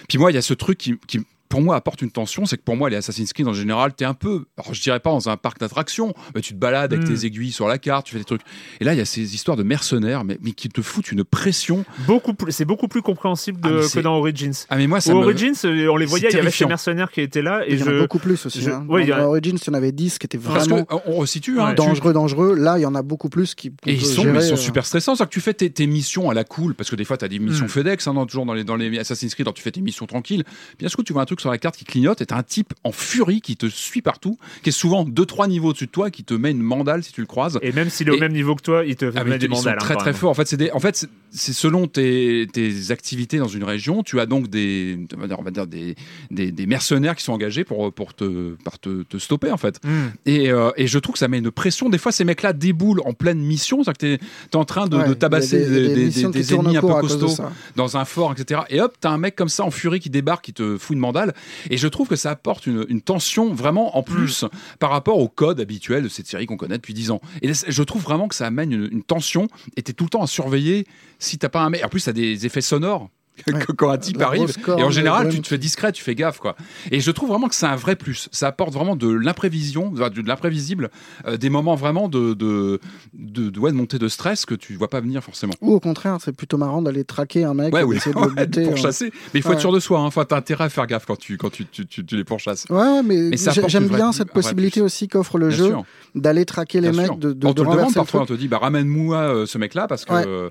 Puis moi, il y a ce truc qui, qui, pour moi, apporte une tension. C'est que pour moi, les Assassin's Creed en général, t'es un peu. Alors, je dirais pas dans un parc d'attractions, mais tu te balades avec Mm. tes aiguilles sur la carte, tu fais des trucs. Et là, il y a ces histoires de mercenaires, mais, mais qui te foutent une pression. beaucoup plus- c'est beaucoup plus compréhensible de- Ah, que c'est- dans Origins. Ah, mais moi, ça me. Origins, euh, on les c'est voyait, il y avait ces mercenaires qui étaient là, et il y en a je. beaucoup plus aussi. je- hein. oui, il y Dans a- Origins, il y en avait 10 qui étaient Parce vraiment qu'on on resitue, hein, tu- dangereux, dangereux. Là, il y en a beaucoup plus qui. Et ils sont, gérer, ils sont euh, super stressants. C'est-à-dire que tu fais tes, tes missions à la cool, parce que des fois, tu as des missions Mm. FedEx, hein, dans- toujours dans les, dans les Assassin's Creed, alors tu fais tes missions tranquilles. Bien sûr, tu vois un truc sur la carte qui clignote, et tu un type en furie qui te suit partout, qui est souvent 2-3 niveaux au-dessus de toi, qui te met une mandale si tu le croises. Et même s'il est au même niveau que toi, il te Ah, met des ils sont mandales. hein, très très forts. En fait, c'est des- en fait, c'est- c'est selon tes, tes activités dans une région, tu as donc des, on va dire, on va dire des, des, des mercenaires qui sont engagés pour, pour te, par te, te stopper en fait. Mm. Et, euh, et je trouve que ça met une pression. Des fois, ces mecs-là déboulent en pleine mission, c'est-à-dire que t'es es en train de, ouais, de tabasser des, des, ennemis un peu costauds dans un fort, etc. Et hop, t'as un mec comme ça en furie qui débarque, qui te fout une mandale. Et je trouve que ça apporte une, une tension vraiment en plus Hmm. par rapport au code habituel de cette série qu'on connaît depuis 10 ans. Et je trouve vraiment que ça amène une, une tension et t'es tout le temps à surveiller si t'as pas un mec. En plus, t'as des effets sonores. Ouais. quand un type La arrive et en général tu te fais discret tu fais gaffe quoi et je trouve vraiment que c'est un vrai plus ça apporte vraiment de l'imprévision de l'imprévisible euh, des moments vraiment de de, de, de, ouais, de montée de stress que tu vois pas venir forcément Ou au contraire, c'est plutôt marrant d'aller traquer un mec Ouais, et oui, d'essayer de le ouais, buter. pour chasser. Mais il faut être sûr de soi. Hein. Enfin, t'as intérêt à faire gaffe quand tu, quand tu, tu, tu, tu les pourchasses. Ouais, mais, j'aime bien cette possibilité aussi qu'offre le Bien jeu d'aller traquer les bien mecs, sûr. de, de, on te demande le parfois, on te dit, bah, ramène-moi euh, ce mec-là parce que. Euh,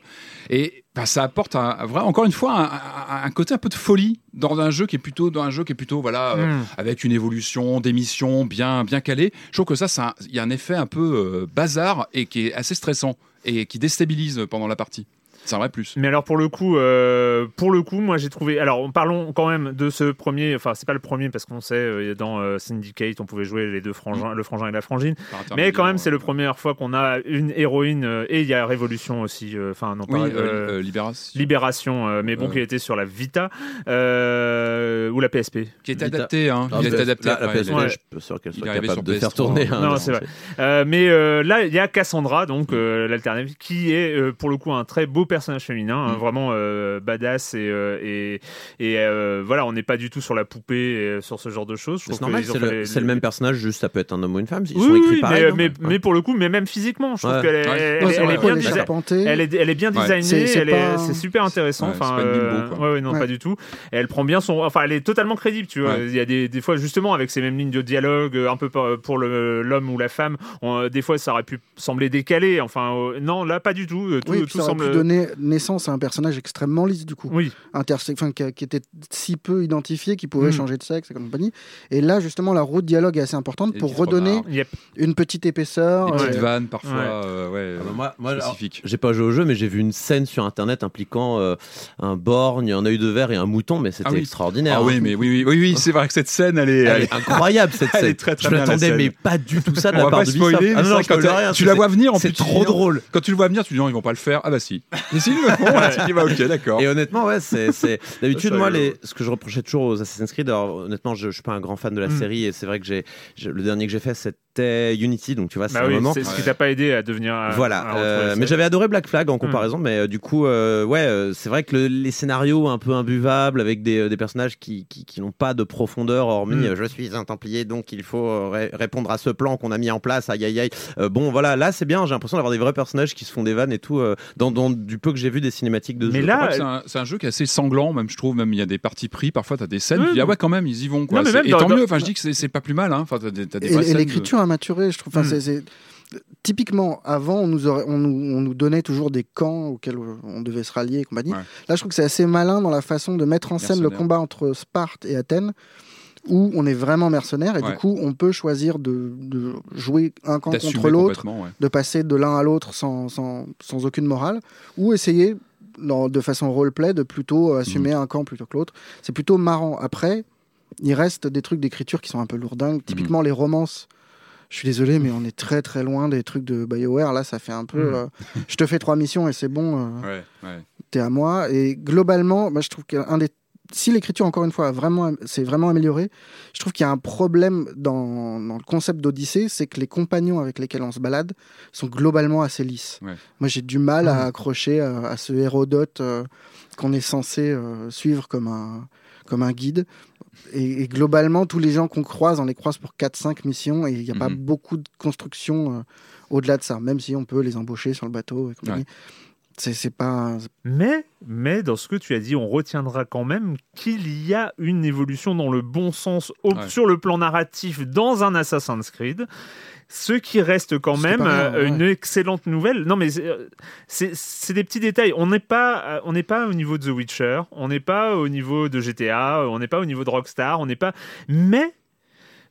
et bah, ça apporte un, un vrai, encore une fois un, un- un côté un peu de folie dans un jeu qui est plutôt dans un jeu qui est plutôt voilà euh, Mm. avec une évolution, des missions bien bien calées. Je trouve que ça, ça il y a un effet un peu euh, bazar et qui est assez stressant et qui déstabilise pendant la partie. C'est un vrai plus. Mais alors pour le coup, euh, pour le coup, moi j'ai trouvé. Alors parlons quand même de ce premier. Enfin, c'est pas le premier parce qu'on sait euh, dans euh, Syndicate, on pouvait jouer les deux frangins, le frangin et la frangine. Mais quand même, c'est la première fois qu'on a une héroïne euh, et il y a Révolution aussi. euh, Enfin non Oui, pas euh, euh, euh, Libération. Libération, euh, mais bon, Euh. qui était sur la Vita euh, ou la PSP. qui est Vita. adapté, hein. Ah, il est adapté. la, la PSP, Ouais. je suis pas sûr qu'elle soit capable de faire PS3. tourner. un- Non, c'est vrai. Euh, mais euh, là, il y a Cassandra, donc euh, l'alternative, qui est euh, pour le coup un très beau personnage féminin, hein, Mm. vraiment euh, badass et, euh, et, et euh, voilà, on n'est pas du tout sur la poupée, et sur ce genre de choses. Je C'est normal, c'est le, les- c'est le même personnage, juste ça peut être un homme ou une femme. Ils Oui, sont oui, écrits oui, pareil. mais, mais, Ouais. mais pour le coup, mais même physiquement, je trouve Ouais. qu'elle est, Ouais. elle, elle c'est est bien elle est designée. serpentée. Elle est, elle est bien designée, C'est- elle super intéressant. Enfin, pas une bimbo, quoi. ouais, non, Ouais. pas du tout. Et elle prend bien son. Enfin, elle est totalement crédible, tu vois. Il y a des, des fois, justement, avec ces mêmes lignes de dialogue, un peu pour, l'homme ou la femme, on- des fois, ça aurait pu sembler décalé. Enfin, euh, non, là, pas du tout. Tout, Oui, tout puis ça aurait semble. pu donner naissance à un personnage extrêmement lisse du coup, Oui, Interse- enfin, qui, a- qui était si peu identifié qu'il pouvait Mm. changer de sexe et compagnie. Et là, justement, la route dialogue est assez importante Et pour redonner yep. une petite épaisseur. Des euh, petites vannes parfois, Ouais. euh, ouais, Ah bah moi, moi, alors, spécifiques. j'ai pas joué au jeu, mais j'ai vu une scène sur internet impliquant euh, un borgne, un œil de verre et un mouton, mais c'était Ah oui. extraordinaire. Ah oui, Oui, mais oui, oui, oui, oui, c'est vrai que cette scène, elle est, Elle elle est incroyable cette Elle scène. est très, très je bien, la m'attendais scène. mais pas du tout ça de On la part de spoiler, Ah non, non, quand rien, tu la vois venir en C'est plus, trop drôle. Quand tu le vois venir, tu dis non, ils vont pas le faire. Ah bah si. Et si, ils le font, ouais, tu dis bah ok, d'accord. Et honnêtement, ouais, c'est c'est- d'habitude moi les ce que je reprochais toujours aux Assassin's Creed. Alors honnêtement, je, je suis pas un grand fan de la Mm. série et c'est vrai que j'ai le dernier que j'ai fait c'était Unity, donc tu vois, c'est Bah un oui, moment. c'est ce qui t'a pas aidé à devenir. à- Voilà, à euh, la mais j'avais adoré Black Flag en comparaison, mais euh, du coup, euh, ouais, euh, c'est vrai que le- les scénarios un peu imbuvables avec des, euh, des personnages qui, qui, qui n'ont pas de profondeur, hormis Mm. euh, je suis un Templier, donc il faut euh, ré- répondre à ce plan qu'on a mis en place, aïe aïe aïe. Euh, bon, voilà, là c'est bien, j'ai l'impression d'avoir des vrais personnages qui se font des vannes et tout, euh, dans, dans du peu que j'ai vu des cinématiques de Mais jeu. là, C'est un, c'est un jeu qui est assez sanglant, même je trouve. Même il y a des parties pris. Parfois, t'as des scènes. Oui, tu dis ah ouais, quand même, ils y vont. Quoi. Non, mais C'est- même et dans- tant dans- mieux. Enfin, je dis que c'est- c'est pas plus mal. Hein. Enfin, t'as des, t'as des Et, scènes de- l'écriture a maturé, je trouve. Enfin, Mm. c'est- c'est- Typiquement, avant, on nous, aurait- on, nous, on nous donnait toujours des camps auxquels on devait se rallier et compagnie. Ouais. Là, je trouve que c'est assez malin dans la façon de mettre en scène le Mercenaire. combat entre Sparte et Athènes, où on est vraiment mercenaire et Ouais. du coup, on peut choisir de, de jouer un camp contre l'autre, ouais. de passer de l'un à l'autre sans, sans, sans aucune morale, ou essayer, dans- de façon roleplay, de plutôt assumer Mhm. un camp plutôt que l'autre. C'est plutôt marrant. Après, il reste des trucs d'écriture qui sont un peu lourdingues. Typiquement, Mhm. les romances. Je suis désolé, mais on est très très loin des trucs de BioWare. Là, ça fait un peu. Mhm. euh, je te fais trois missions et c'est bon, euh, Ouais, ouais. t'es à moi. Et globalement, je trouve qu'un des. Si l'écriture, encore une fois, vraiment, s'est vraiment améliorée, je trouve qu'il y a un problème dans, dans le concept d'Odyssée, c'est que les compagnons avec lesquels on se balade sont globalement assez lisses. Ouais. Moi, j'ai du mal à accrocher à, à ce Hérodote euh, qu'on est censé euh, suivre comme un, comme un guide. Et, et globalement, tous les gens qu'on croise, on les croise pour 4-5 missions et il n'y a pas Mhm. beaucoup de construction euh, au-delà de ça, même si on peut les embaucher sur le bateau. Et. C'est c'est pas. Mais, mais dans ce que tu as dit, on retiendra quand même qu'il y a une évolution dans le bon sens au- Ouais. sur le plan narratif dans un Assassin's Creed. Ce qui reste quand même euh, ouais. une excellente nouvelle. Non, mais c'est- euh, c'est c'est des petits détails. On n'est pas, euh, on n'est pas au niveau de The Witcher, on n'est pas au niveau de GTA, on n'est pas au niveau de Rockstar, on n'est pas. Mais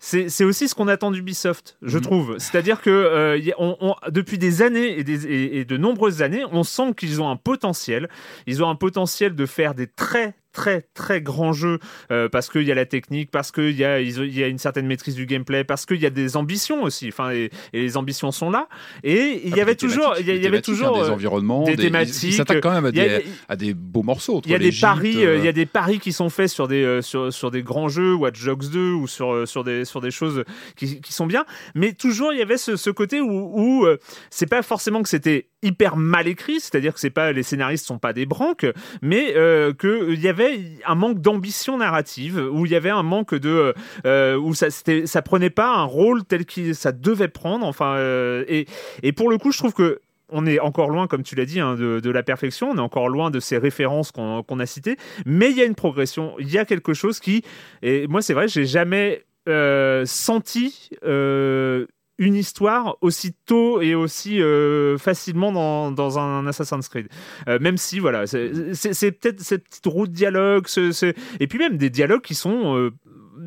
c'est aussi ce qu'on attend d'Ubisoft, je Mhm. trouve. C'est-à-dire que euh, on- on- depuis des années et, des- et- et de nombreuses années, on sent qu'ils ont un potentiel. Ils ont un potentiel de faire des très très très grands jeux euh, parce qu'il y a la technique, parce qu'il y a, y a une certaine maîtrise du gameplay, parce qu'il y a des ambitions aussi. Enfin, et, et les ambitions sont là. Et il y Ah, avait des toujours, il y, des avait thématiques, toujours hein, des euh, environnements, des des, thématiques, Ils quand même à y a- des, à des beaux morceaux. il y a des paris, euh, il y euh, a des paris qui sont faits sur des euh, sur, sur des grands jeux, Watch Dogs 2 ou sur euh, sur des sur des choses qui, qui sont bien, mais toujours il y avait ce, ce côté où, où euh, c'est pas forcément que c'était hyper mal écrit, c'est-à-dire que c'est pas les scénaristes sont pas des branques, mais euh, que il y avait un manque d'ambition narrative, où il y avait un manque de euh, où ça c'était ça prenait pas un rôle tel que ça devait prendre, enfin euh, et et pour le coup je trouve que on est encore loin, comme tu l'as dit, hein, de, la perfection. On est encore loin de ces références qu'on a citées. Mais il y a une progression. Il y a quelque chose qui. Et moi, c'est vrai, j'ai jamais euh, senti. euh, une histoire aussi tôt et aussi euh, facilement dans, dans un Assassin's Creed. Euh, même si, voilà, c'est peut-être cette petite route de dialogue, ce- ce- et puis même des dialogues qui sont euh,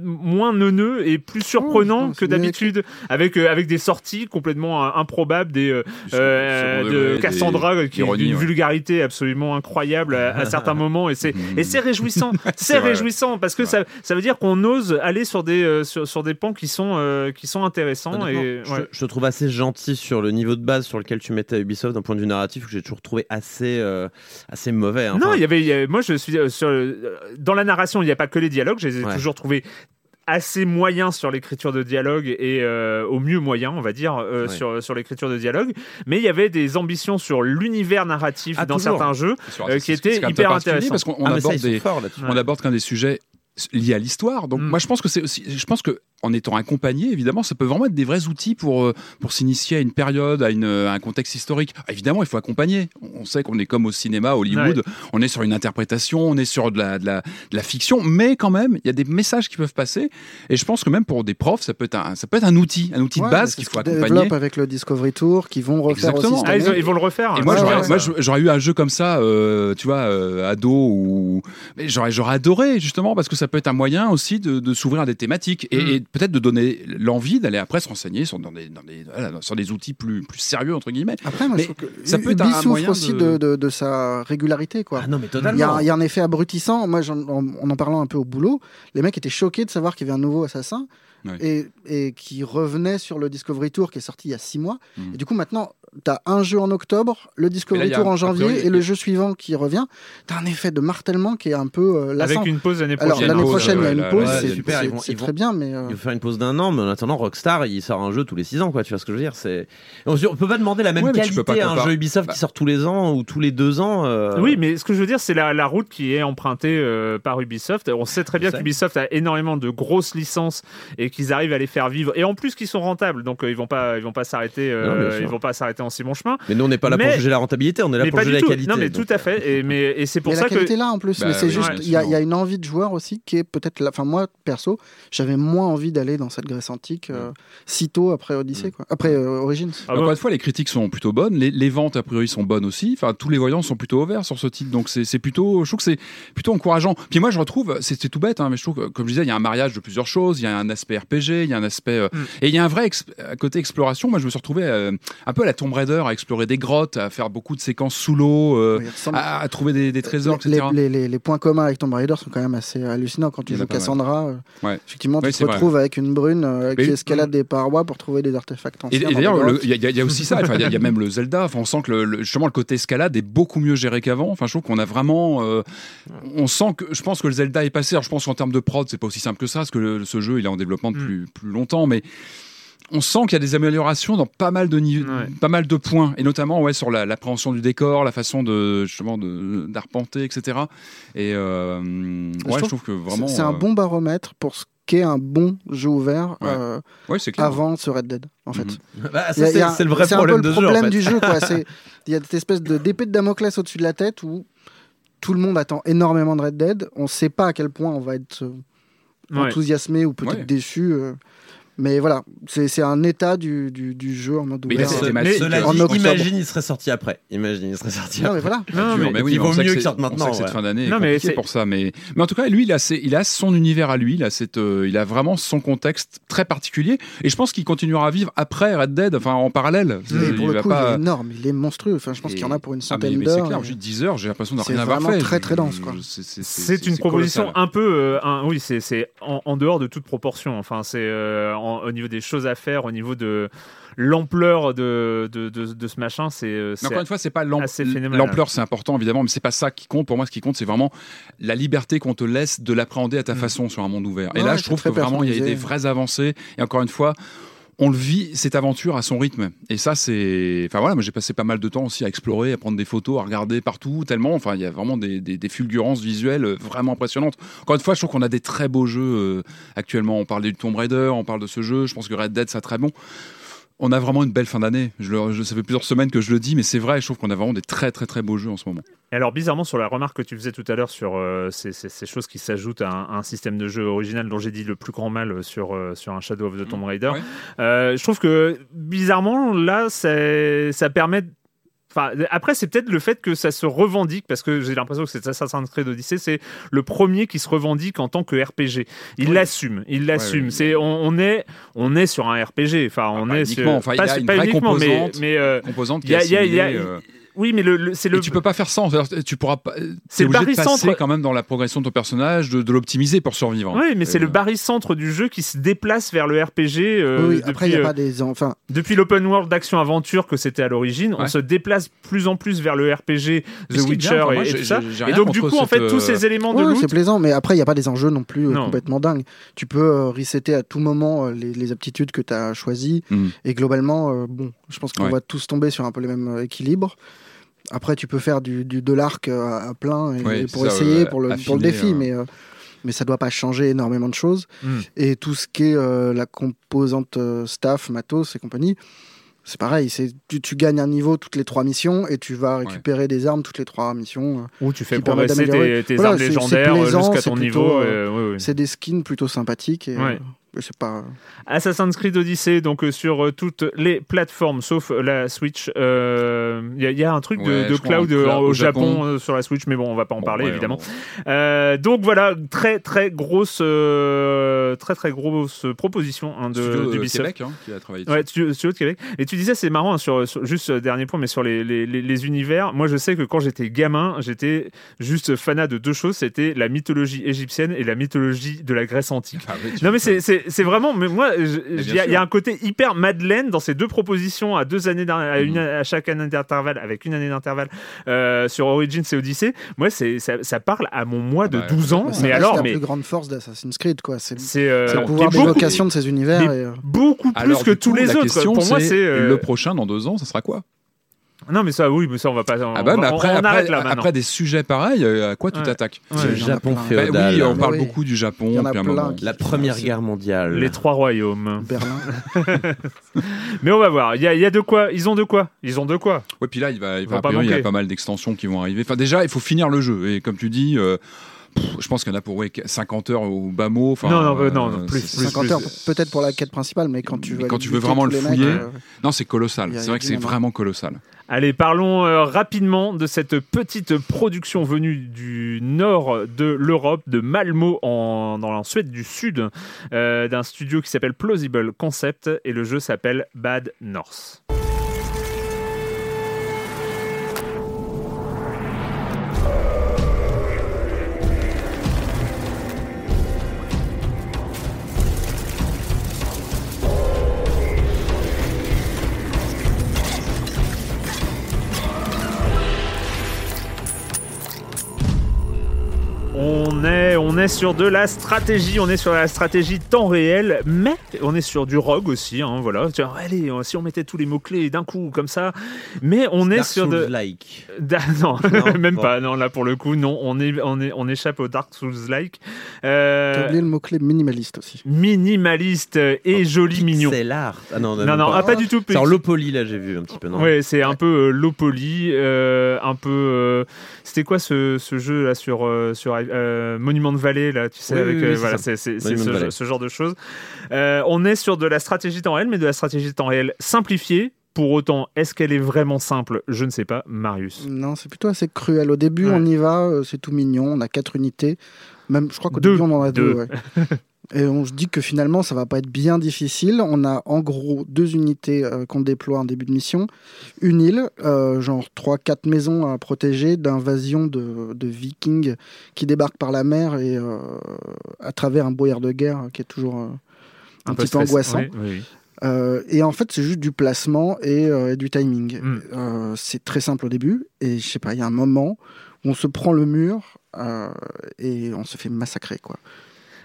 moins neuneux et plus surprenants non, que d'habitude, avec, euh, avec des sorties complètement euh, improbables, des, euh, euh, de Cassandra des qui d'une ouais. vulgarité absolument incroyable à, à certains moments et c'est et c'est réjouissant c'est réjouissant parce que ça, ça veut dire qu'on ose aller sur des euh, sur, sur des pans qui sont euh, qui sont intéressants et je, ouais. je te trouve assez gentil sur le niveau de base sur lequel tu mettais Ubisoft d'un point de vue narratif que j'ai toujours trouvé assez, euh, assez mauvais. hein. non Enfin, il y avait il y a- moi je suis euh, sur dans la narration il n'y a pas que les dialogues je les ai Ouais. toujours trouvés assez moyens sur l'écriture de dialogue et euh, au mieux moyen on va dire euh, Ouais. sur sur l'écriture de dialogue mais il y avait des ambitions sur l'univers narratif Ah, dans toujours. certains jeux euh, qui même hyper particulier intéressant. Parce qu'on on ah, aborde des, forts on aborde qu'un des sujets liés à l'histoire. Donc Mm. moi je pense que c'est aussi, je pense que en étant accompagné, évidemment, ça peut vraiment être des vrais outils pour euh, pour s'initier à une période, à, une, à un contexte historique. Ah, évidemment, il faut accompagner. On sait qu'on est comme au cinéma, Hollywood, on est sur une interprétation, on est sur de la, de la de la fiction, mais quand même, il y a des messages qui peuvent passer. Et je pense que même pour des profs, ça peut être un, ça peut être un outil, un outil Ouais, de base qu'il faut accompagner. développent avec le Discovery Tour, qui vont refaire Exactement. aussi Ah, ils, ils vont le refaire Et moi, Ouais, j'aurais, eu un jeu comme ça, euh, tu vois, euh, ado ou, j'aurais, j'aurais adoré justement parce que ça peut être un moyen aussi de, de s'ouvrir à des thématiques et, Mm. et peut-être de donner l'envie d'aller après se renseigner sur, dans des, dans des, voilà, sur des outils plus, plus sérieux, entre guillemets. Après, moi, Mais je trouve que ça peut être un souffre moyen aussi de- de, de- de sa régularité, quoi. Ah non, mais Il y, a, totalement. il y a un effet abrutissant. Moi, en, en en parlant un peu au boulot, les mecs étaient choqués de savoir qu'il y avait un nouveau assassin Ouais. et, et qui revenait sur le Discovery Tour qui est sorti il y a six mois. Mhm. Et du coup, maintenant, tu as un jeu en octobre, le Discovery Tour en janvier priori, et le a- jeu suivant qui revient. Tu as un effet de martèlement qui est un peu euh, lassant. Avec une pause l'année Alors, prochaine. l'année prochaine, il y a une pause, c'est super, c'est- ils vont- ils très vont- bien, mais. euh, Il faut faire une pause d'un an, mais en attendant, Rockstar, il sort un jeu tous les 6 ans, quoi. Tu vois ce que je veux dire C'est on, on peut pas demander la même Ouais, qualité pas à un jeu Ubisoft Bah. qui sort tous les ans ou tous les deux ans. euh, Oui, mais ce que je veux dire, c'est la, la route qui est empruntée euh, par Ubisoft. On sait très bien qu'Ubisoft a énormément de grosses licences et qu'ils arrivent à les faire vivre. Et en plus, qu'ils sont rentables, donc euh, ils vont pas, ils vont pas s'arrêter, euh, ils vont pas s'arrêter en si bon chemin. Mais nous, on n'est pas là pour juger la rentabilité, on est là pour juger la tout. qualité. non, mais donc, tout à fait. Et, mais, et c'est pour Mais ça la que. qualité là en plus, Bah mais c'est oui, juste, il y, a- y une envie de joueur aussi qui est peut-être, la- enfin moi perso, j'avais moins envie d'aller dans cette Grèce antique euh, si tôt après Odyssey, quoi. après euh, Origins. Ah Encore bon une fois, les critiques sont plutôt bonnes, les, les ventes a priori sont bonnes aussi. Enfin, tous les voyants sont plutôt ouverts sur ce titre, donc c'est c'est plutôt, je trouve que c'est plutôt encourageant. Puis moi, je retrouve, c'est tout bête, hein, mais je trouve que, comme je disais, il y a un mariage de plusieurs choses. Il y a un aspect RPG, il y a un aspect euh, Mm. et il y a un vrai euh, côté exploration. Moi, je me suis retrouvé euh, un peu à la Tomb Raider, à explorer des grottes, à faire beaucoup de séquences sous l'eau, euh, ressemble- à, à trouver des, des trésors, les, etc. les- les- les points communs avec Tomb Raider sont quand même assez hallucinants quand tu joues. Cassandra. euh, Ouais. Effectivement, tu te vrai. retrouves avec une brune euh, qui escalade des parois pour trouver des artefacts Et, anciens. et dans d'ailleurs, il y, a- y aussi ça. Enfin, Il y, a- il y a même le Zelda. Enfin, on sent que le, le- justement le côté escalade est beaucoup mieux géré qu'avant. Enfin, je trouve qu'on a vraiment. euh, on sent que. Je pense que le Zelda est passé. Alors, je pense qu'en termes de prod, c'est pas aussi simple que ça, parce que le- ce jeu, il est en développement Mm. depuis plus longtemps, mais. On sent qu'il y a des améliorations dans pas mal de niveaux, Ouais. pas mal de points, et notamment ouais sur la- l'appréhension du décor, la façon de justement de d'arpenter, etc. Et euh, ouais, je trouve trouve que vraiment. c'est un euh, bon baromètre pour ce qu'est un bon jeu ouvert Ouais. euh, Ouais, c'est clair. avant ce Red Dead, en fait. Mhm. bah, c'est le vrai c'est un problème peu de le jeu. en problème fait. du jeu, quoi. C'est- Il y a cette espèce de d'épée de Damoclès au-dessus de la tête où tout le monde attend énormément de Red Dead. On ne sait pas à quel point on va être euh, Ouais. enthousiasmé ou peut-être Ouais. déçu. euh, mais voilà, c'est c'est un état du, du, du jeu en mode Mais il a ouvert. Euh, thématique, Cela en dit, octobre. imagine, il serait sorti après. Imagine, il serait sorti Non, mais après. voilà. Non, mais- mais oui, il vaut mieux que qu'il c'est- sorte maintenant, cette ouais. fin d'année mais c'est- pour ça, mais mais en tout cas, lui, il a, ses- il a son univers à lui, il a cette, euh, il a vraiment son contexte très particulier, et je pense qu'il continuera à vivre après Red Dead, enfin en parallèle. Mais Il le coup, pas- il est énorme, il est monstrueux. Enfin, je pense Et- qu'il y en a pour une Ah, mais, centaine mais c'est d'heures. clair, et- juste 10 heures, j'ai l'impression de C'est rien avoir vraiment fait. très, Je- très dense, c'est- c'est- C'est une proposition un peu, euh, oui, c'est c'est en, en dehors de toute proportion. Enfin, c'est euh, en- au niveau des choses à faire, au niveau de l'ampleur de, de, de, de ce machin, c'est euh, Mais c'est encore une fois, c'est pas l'ampleur, c'est important évidemment, mais c'est pas ça qui compte. Pour moi, ce qui compte, c'est vraiment la liberté qu'on te laisse de l'appréhender à ta Mm. façon sur un monde ouvert. Et là, je trouve que vraiment, il y a des vraies avancées. Et encore une fois, on le vit cette aventure à son rythme. Et ça, c'est. Enfin voilà, moi j'ai passé pas mal de temps aussi à explorer, à prendre des photos, à regarder partout, tellement. Enfin, il y a vraiment des, des- fulgurances visuelles euh, vraiment impressionnantes. Encore une fois, je trouve qu'on a des très beaux jeux euh, actuellement. On parle du Tomb Raider, on parle de ce jeu. Je pense que Red Dead, c'est très bon. On a vraiment une belle fin d'année. Je, le- je- ça fait plusieurs semaines que je le dis, mais c'est vrai. Je trouve qu'on a vraiment des très très très beaux jeux en ce moment. Et alors bizarrement sur la remarque que tu faisais tout à l'heure sur euh, ces, ces- ces choses qui s'ajoutent à un, à un système de jeu original dont j'ai dit le plus grand mal sur, euh, sur un Shadow of the Tomb Raider, Ouais. euh, je trouve que bizarrement là ça permet... Enfin, après, c'est peut-être le fait que ça se revendique, parce que j'ai l'impression que c'est Assassin's Creed Odyssey, c'est le premier qui se revendique en tant que RPG. Il Oui. l'assume, il l'assume. C'est, on, on est, on est sur un RPG. Enfin, on pas est uniquement, sur, enfin, il y pas, a une pas vraie uniquement, mais, composante. mais euh, Composante qui il y a- est il y a- il y a- assimilée, euh, oui, mais le, le- c'est Et le. tu peux pas faire sans. Tu pourras pas. C'est C'est le obligé de barycentre. passer quand même dans la progression de ton personnage, de, de l'optimiser pour survivre. Oui, mais c'est le euh, barycentre du jeu qui se déplace vers le RPG euh, Oui, oui, depuis, après, il n'y a euh, pas des. Enfin, depuis l'open world d'action-aventure que c'était à l'origine. On se déplace plus en plus vers le RPG, The Witcher bien, enfin, moi, et, tout ça. Et donc, du coup, en fait, tous euh, ces éléments de loot. c'est plaisant, mais après, il n'y a pas des enjeux non plus euh, Non. complètement dingues. Tu peux euh, resetter à tout moment euh, les, les aptitudes que tu as choisies. Mhm. Et globalement, euh, bon, je pense qu'on Ouais. va tous tomber sur un peu les mêmes euh, équilibres. Après, tu peux faire du, du de l'arc euh, à, plein et, Ouais, et pour ça, essayer, euh, pour, le, pour le défi, euh. mais, euh, mais ça doit pas changer énormément de choses. Mhm. Et tout ce qui est euh, la composante euh, staff, matos et compagnie, c'est pareil. C'est tu, tu gagnes un niveau toutes les trois missions et tu vas récupérer des armes toutes les trois missions. Où tu fais progresser d'améliorer. tes, tes Voilà, armes légendaires jusqu'à ton plutôt, niveau. euh, euh, ouais. C'est des skins plutôt sympathiques. Et, Ouais. euh, c'est pas. Assassin's Creed Odyssey, donc euh, sur euh, toutes les plateformes sauf euh, la Switch. Il y, a- y a un truc de, Ouais, de je crois en cloud au Japon, Japon. euh, sur la Switch, mais bon, on va pas en Bon, parler ouais, évidemment. on- Euh, donc voilà, très très grosse, euh, très très grosse proposition hein, de Studio de d'Ubisoft. Québec hein, qui a travaillé dessus. Ouais, studio, studio de Québec. Et tu disais, c'est marrant, hein, sur, sur- juste euh, dernier point, mais sur les, les, les- les univers. Moi, je sais que quand j'étais gamin, j'étais juste fanat de deux choses c'était la mythologie égyptienne et la mythologie de la Grèce antique. Ah, Non mais c'est- c'est vraiment mais moi il y, a- y un côté hyper Madeleine dans ces deux propositions à deux années à, une, Mhm. à chaque année d'intervalle avec une année d'intervalle euh, sur Origins et Odyssey moi c'est ça, ça parle à mon moi de Ouais. 12 ans Mais mais alors la mais plus grande force d'Assassin's Creed, quoi. C'est c'est euh, c'est le pouvoir d'évocation de ces univers. et, euh, beaucoup plus Alors, que tous les autres question, pour moi c'est euh, le prochain dans deux ans, ça sera quoi? Non mais ça oui mais ça on va pas on, Ah bah, on- mais on- après, on après, arrête là maintenant après des sujets pareils, euh, à quoi tu Ouais. t'attaques Ouais. Le Japon plein. Bah féodal. Oui, on Ah parle oui. beaucoup du Japon Il y en a depuis un plein moment. qui- La Première Guerre mondiale. les trois royaumes Berlin. mais on va voir il y a, il y a de quoi ils ont de quoi ils ont de quoi Ouais, puis là, il va, il Va va, a pas priori, il y a manquer. pas mal d'extensions qui vont arriver. Enfin, déjà, il faut finir le jeu. Et comme tu dis, euh, je pense qu'il y en a pour ouais, 50 heures au bas mot. Enfin, Non, non, euh, non, non, plus, c'est- plus. 50 heures peut-être pour la quête principale, mais quand tu Mais veux, quand aller tu veux buter vraiment le mecs, fouiller, euh, Non, c'est colossal. C'est vrai que c'est vraiment colossal. Allez, parlons euh, rapidement de cette petite production venue du nord de l'Europe, de Malmo, en, dans la Suède du Sud, euh, d'un studio qui s'appelle Plausible Concept, et le jeu s'appelle Bad North. On est sur de la stratégie, on est sur la stratégie temps réel, mais on est sur du rogue aussi, hein, voilà. Tiens, allez, si on mettait tous les mots-clés d'un coup, comme ça, mais on est Dark sur de... Da- non, Non, même bon. pas, non, là pour le coup, non, on, est, on, est, on échappe au Dark Souls-like. T'as Euh, oublié le mot-clé minimaliste aussi. minimaliste et joli mignon. C'est l'art. Ah non, Non, non, ah, pas du tout. C'est en low poly là, j'ai vu un petit peu. Non Ouais, c'est un peu euh, low poly, euh, un peu. euh, C'était quoi ce, ce jeu là sur euh, sur euh, Monument de Là, tu sais Oui, avec oui, oui, euh, c'est voilà, c'est ce, ce genre de choses. Euh, on est sur de la stratégie temps réel, mais de la stratégie temps réel simplifiée. Pour autant, est-ce qu'elle est vraiment simple? Je ne sais pas, Marius. Non, c'est plutôt assez cruel. Au début, Ouais. on y va, euh, c'est tout mignon, on a quatre unités. Même, je crois qu'au Deux. début, on en a deux. Deux. ouais. Et on se dit que finalement, ça va pas être bien difficile. On a en gros deux unités euh, qu'on déploie en début de mission. Une île, euh, genre 3-4 maisons à protéger d'invasion de, de vikings qui débarquent par la mer et euh, à travers un brouillard de guerre qui est toujours un, petit peu angoissant. oui, oui, oui. Et en fait, c'est juste du placement et, et du timing. Mm. Euh, c'est très simple au début. Et je sais pas, il y a un moment où on se prend le mur et on se fait massacrer, quoi.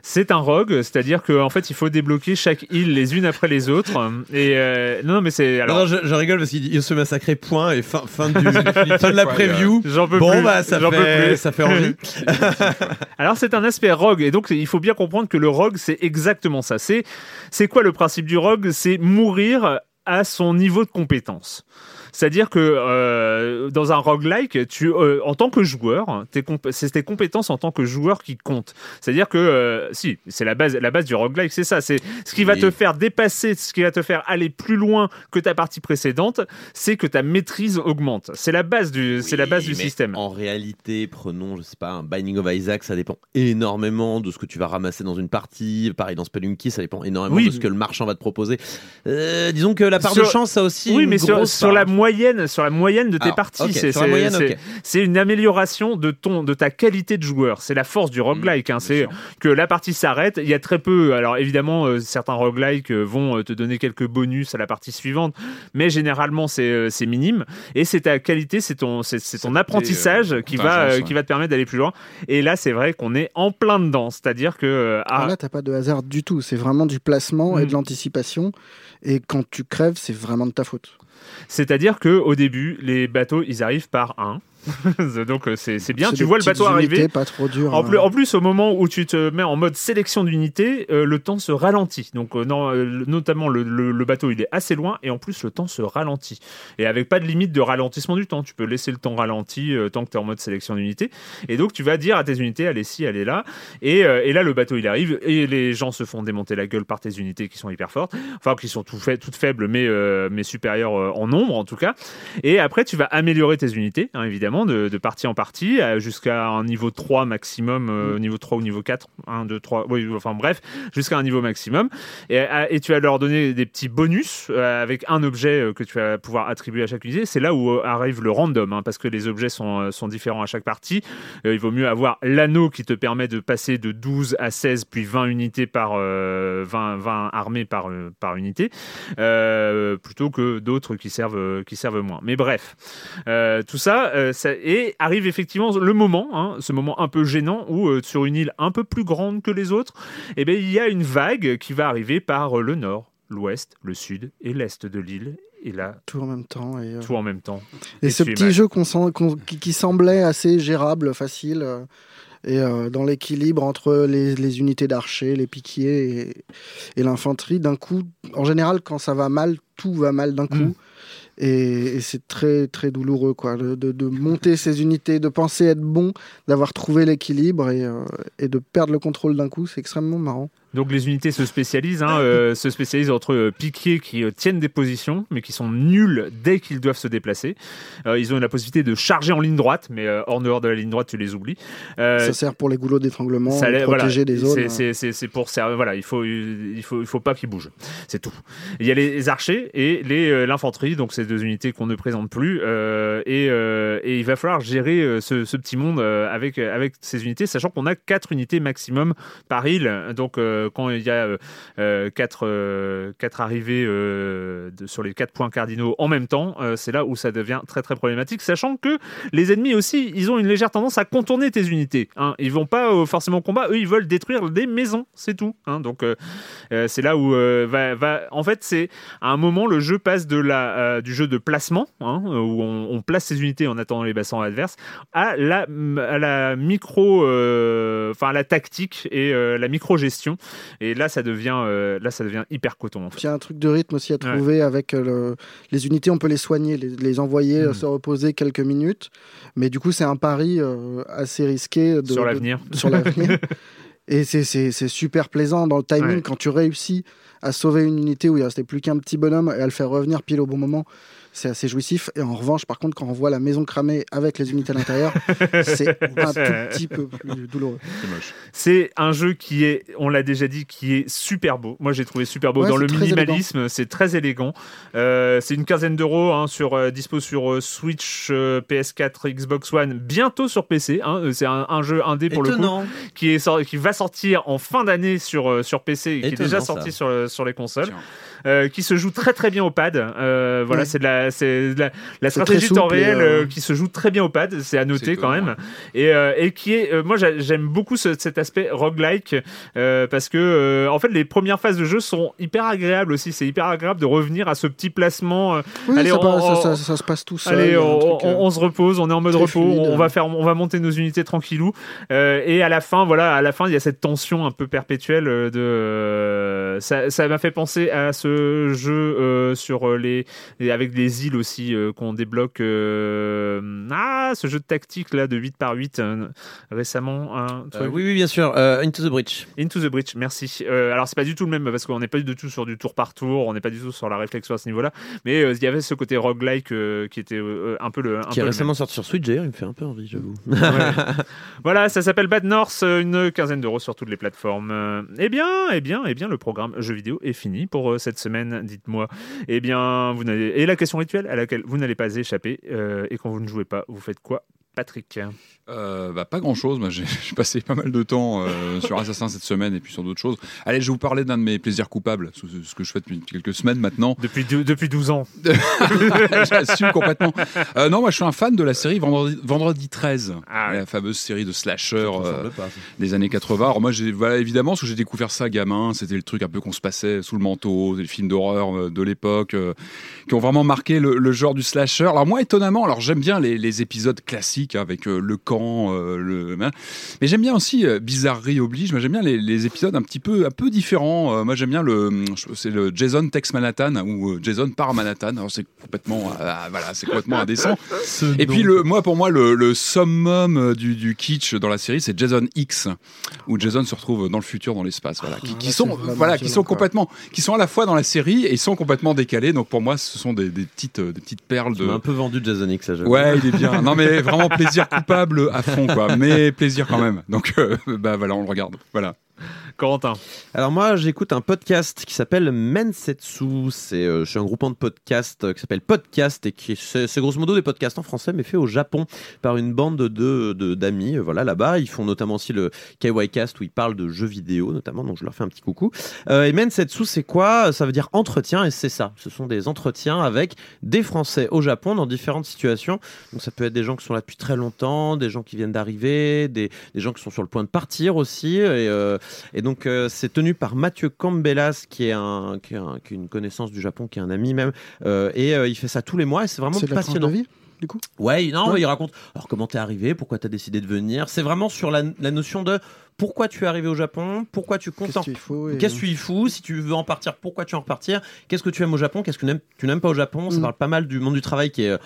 C'est un rogue, c'est-à-dire qu'en fait, il faut débloquer chaque île les unes après les autres. Et euh, non, non, mais c'est alors. Non, non, je, je rigole parce qu'il il se massacrait point et fin, fin, du, fin de la preview. J'en peux Bon plus. bah ça j'en peux fait, plus. ça fait envie. Alors c'est un aspect rogue et donc il faut bien comprendre que le rogue c'est exactement ça. C'est c'est quoi le principe du rogue? C'est mourir à son niveau de compétence. C'est-à-dire que euh, dans un roguelike, tu, euh, en tant que joueur, tes comp- c'est tes compétences en tant que joueur qui comptent. C'est-à-dire que, euh, si, c'est la base, la base du roguelike, c'est ça. C'est ce qui va Oui. te faire dépasser, ce qui va te faire aller plus loin que ta partie précédente, c'est que ta maîtrise augmente. C'est la base du, c'est la base du système. En réalité, prenons, je sais pas, un Binding of Isaac, ça dépend énormément de ce que tu vas ramasser dans une partie. Pareil, dans Spelunky, ça dépend énormément Oui. de ce que le marchand va te proposer. Disons que la part Sur- de chance, ça aussi. Oui, une mais sur, grosse sur part. la moyenne, sur la moyenne de tes Alors, parties, c'est sur la c'est- moyenne, c'est- ok. c'est une amélioration de ton, de ta qualité de joueur. C'est la force du roguelike. hein. Mmh, C'est sûr. que la partie s'arrête. Il y a très peu. Alors évidemment, euh, certains roguelikes euh, vont euh, te donner quelques bonus à la partie suivante, mais généralement c'est euh, c'est minime. Et c'est ta qualité, c'est ton, c'est ton apprentissage euh, qui va, ouais. qui va te permettre d'aller plus loin. Et là, c'est vrai qu'on est en plein dedans. C'est-à-dire que euh, Alors ah, là, t'as pas de hasard du tout. C'est vraiment du placement et Mm. de l'anticipation. Et quand tu crèves, c'est vraiment de ta faute. C'est-à-dire que au début, les bateaux, ils arrivent par un. Donc euh, c'est bien, tu vois le bateau unités arriver. pas trop dur. En plus, en plus, au moment où tu te mets en mode sélection d'unités, euh, le temps se ralentit. Donc, euh, non, euh, notamment, le, le- le bateau, il est assez loin et en plus, le temps se ralentit. Et avec pas de limite de ralentissement du temps. Tu peux laisser le temps ralenti tant que tu es en mode sélection d'unités. Et donc, tu vas dire à tes unités, allez, si, allez là. Et, et là, le bateau, il arrive et les gens se font démonter la gueule par tes unités qui sont hyper fortes. Enfin, qui sont tout fait, toutes faibles, mais, mais supérieures en nombre, en tout cas. Et après, tu vas améliorer tes unités, hein, évidemment, de, de partie en partie, jusqu'à un niveau 3 maximum, euh, niveau 3 ou niveau 4, 1, 2, 3, oui, enfin bref, jusqu'à un niveau maximum. Et, et tu vas leur donner des petits bonus euh, avec un objet euh, que tu vas pouvoir attribuer à chaque unité. C'est là où euh, arrive le random, hein, parce que les objets sont, euh, sont différents à chaque partie. Il vaut mieux avoir l'anneau qui te permet de passer de 12 à 16, puis 20 unités par euh, 20, 20 armées par, par unité, plutôt que d'autres qui servent, qui servent moins. Mais bref, tout ça, ça- et arrive effectivement le moment, hein, ce moment un peu gênant où euh, sur une île un peu plus grande que les autres, eh bien, il y a une vague qui va arriver par euh, le nord, l'ouest, le sud et l'est de l'île. Et là, Tout en même temps. Et, euh, tout en même temps. Et, Et ce petit mal. jeu qui, qui semblait assez gérable, facile, euh, et euh, dans l'équilibre entre les, les unités d'archers, les piquiers et, et l'infanterie, d'un coup, en général, quand ça va mal, tout va mal d'un coup. Mm. Et, et c'est très très douloureux quoi, de, de- monter ces unités, de penser être bon, d'avoir trouvé l'équilibre et, euh, et de perdre le contrôle d'un coup, c'est extrêmement marrant. Donc les unités se spécialisent, hein, euh, se spécialisent entre euh, piquiers qui euh, tiennent des positions, mais qui sont nuls dès qu'ils doivent se déplacer. Euh, ils ont la possibilité de charger en ligne droite, mais hors dehors de la ligne droite, tu les oublies. Ça sert pour les goulots d'étranglement, protéger des zones. c'est- pour ça. Voilà, il faut, il faut, il faut pas qu'ils bougent. C'est tout. Il y a les archers et les, l'infanterie, donc ces deux unités qu'on ne présente plus. et, et il va falloir gérer ce, ce petit monde avec, avec ces unités, sachant qu'on a quatre unités maximum par île. Donc quand il y a euh, euh, quatre, euh, arrivées euh, sur les quatre points cardinaux en même temps, euh, c'est là où ça devient très très problématique, sachant que les ennemis aussi, ils ont une légère tendance à contourner tes unités. Hein. Ils vont pas euh, forcément au combat, eux ils veulent détruire des maisons, c'est tout. Hein. Donc euh, euh, c'est là où euh, va, en fait c'est à un moment le jeu passe de la euh, du jeu de placement hein, où on, on place ses unités en attendant les bassins adverses à la à la micro, euh, enfin la tactique et euh, la micro gestion. Et là ça devient euh, là ça devient hyper coton. En fait. Il y a un truc de rythme aussi à Ouais. trouver avec euh, le- les unités, on peut les soigner, les, les envoyer euh, Mm. se reposer quelques minutes. Mais du coup, c'est un pari euh, assez risqué de- Sur l'avenir. sur l'avenir. Et c'est- super plaisant dans le timing Ouais. quand tu réussis à sauver une unité où il restait plus qu'un petit bonhomme et à le faire revenir pile au bon moment. C'est assez jouissif. Et en revanche, par contre, quand on voit la maison cramée avec les unités à l'intérieur, c'est un tout petit peu plus douloureux. C'est moche. C'est un jeu qui est, on l'a déjà dit, qui est super beau. Moi, j'ai trouvé super beau Ouais, dans le minimalisme. C'est très élégant. Euh, c'est une quinzaine d'euros hein, sur euh, dispo sur euh, Switch, euh, PS4, Xbox One, bientôt sur PC. hein. C'est un, un jeu indé pour le coup qui est sor- qui va sortir en fin d'année sur euh, sur PC et qui est déjà ça. sorti sur sur les consoles. Tiens. Euh, qui se joue très très bien au pad. Euh, voilà, Ouais. c'est de la, c'est de la, la stratégie temps réel euh, qui se joue très bien au pad. C'est à noter quand même. Et, euh, et qui est, euh, moi j'a- j'aime beaucoup ce- cet aspect roguelike euh, parce que euh, en fait les premières phases de jeu sont hyper agréables aussi. C'est hyper agréable de revenir à ce petit placement. euh, Oui, Allez, ça, on- passe- ça- on- ça- ça se passe tout seul. Allez, on, truc, on- euh, on se repose, on est en mode repos, fluide. on va faire, on va monter nos unités tranquillou. Euh, et à la fin, voilà, à la fin, il y a cette tension un peu perpétuelle de. ça m'a fait penser à ce jeu euh, sur euh, les, et avec des îles aussi euh, qu'on débloque. ah, ce jeu de tactique là de 8 par 8 euh, récemment. oui, oui, bien sûr. Into the Breach. Into the Breach, merci. Alors c'est pas du tout le même parce qu'on n'est pas du tout sur du tour par tour, on n'est pas du tout sur la réflexion à ce niveau-là, mais il y avait ce côté roguelike qui était un peu le. Un Qui peu est récemment sorti sur Switch d'ailleurs, il me fait un peu envie, j'avoue. Ouais. voilà, ça s'appelle Bad North, une quinzaine d'euros sur toutes les plateformes. Eh bien, eh bien, eh bien, le programme jeux vidéo est fini pour cette semaine. Dites-moi, eh bien, vous n'avez et la question rituelle à laquelle vous n'allez pas échapper euh, et quand vous ne jouez pas, vous faites quoi, Patrick? Euh, bah, pas grand chose. Moi, j'ai passé pas mal de temps euh, sur Assassin cette semaine et puis sur d'autres choses. Allez, je vais vous parler d'un de mes plaisirs coupables, ce, ce que je fais depuis quelques semaines maintenant. Depuis, depuis 12 ans. J'assume complètement. Euh, non, moi, je suis un fan de la série Vendredi, Vendredi 13, Ah ouais. la fameuse série de slasher euh, pas, des années 80. Alors moi, voilà, évidemment, parce que j'ai découvert ça gamin, c'était le truc un peu qu'on se passait sous le manteau, les films d'horreur euh, de l'époque, euh, qui ont vraiment marqué le, le genre du slasher. Alors moi, étonnamment, alors j'aime bien les, les épisodes classiques hein, avec euh, le camp, euh, le, mais j'aime bien aussi euh, bizarrerie oblige. Moi, j'aime bien les, les épisodes un petit peu, un peu différents. Euh, moi, j'aime bien le, c'est le Jason Tex Manhattan ou euh, Jason par Manhattan. Alors c'est complètement, euh, voilà, c'est complètement indécent. Et puis le, moi pour moi le, le summum du, du kitsch dans la série c'est Jason X où Jason se retrouve dans le futur dans l'espace voilà qui, qui sont voilà qui sont complètement qui sont à la fois dans la série et ils sont complètement décalés donc pour moi ce sont des, des petites des petites perles Tu de m'as un peu vendu Jason X. Ouais, il est bien. Non, mais vraiment plaisir coupable à fond, quoi. Mais plaisir quand même. Donc, euh, bah voilà, on le regarde. Voilà. Corentin. Alors moi, j'écoute un podcast qui s'appelle Mensetsu. C'est euh, un groupement de podcasts euh, qui s'appelle Podcast et qui c'est grosso modo des podcasts en français mais fait au Japon par une bande de d'amis. euh, voilà là-bas, ils font notamment aussi le KY Cast où ils parlent de jeux vidéo notamment. Donc je leur fais un petit coucou. Euh, et Mensetsu, c'est quoi? Ça veut dire entretien et c'est ça. Ce sont des entretiens avec des Français au Japon dans différentes situations. Donc ça peut être des gens qui sont là depuis très longtemps, des gens qui viennent d'arriver, des, des gens qui sont sur le point de partir aussi. Et, et donc, euh, c'est tenu par Mathieu Cambellas, qui est, un, qui, est un- qui est une connaissance du Japon, qui est un ami même. Euh, et euh, il fait ça tous les mois et c'est vraiment de la passionnant. vie, du coup? Ouais, non, Ouais. il raconte alors comment t'es arrivé, pourquoi t'as décidé de venir? C'est vraiment sur la, la notion de pourquoi tu es arrivé au Japon, pourquoi tu comptes Qu'est-ce faut et- Qu'est-ce que tu y fous Si tu veux en partir, pourquoi tu veux en repartir? Qu'est-ce que tu aimes au Japon? Qu'est-ce que tu n'aimes- tu n'aimes pas au Japon? Ça Mm. parle pas mal du monde du travail qui est.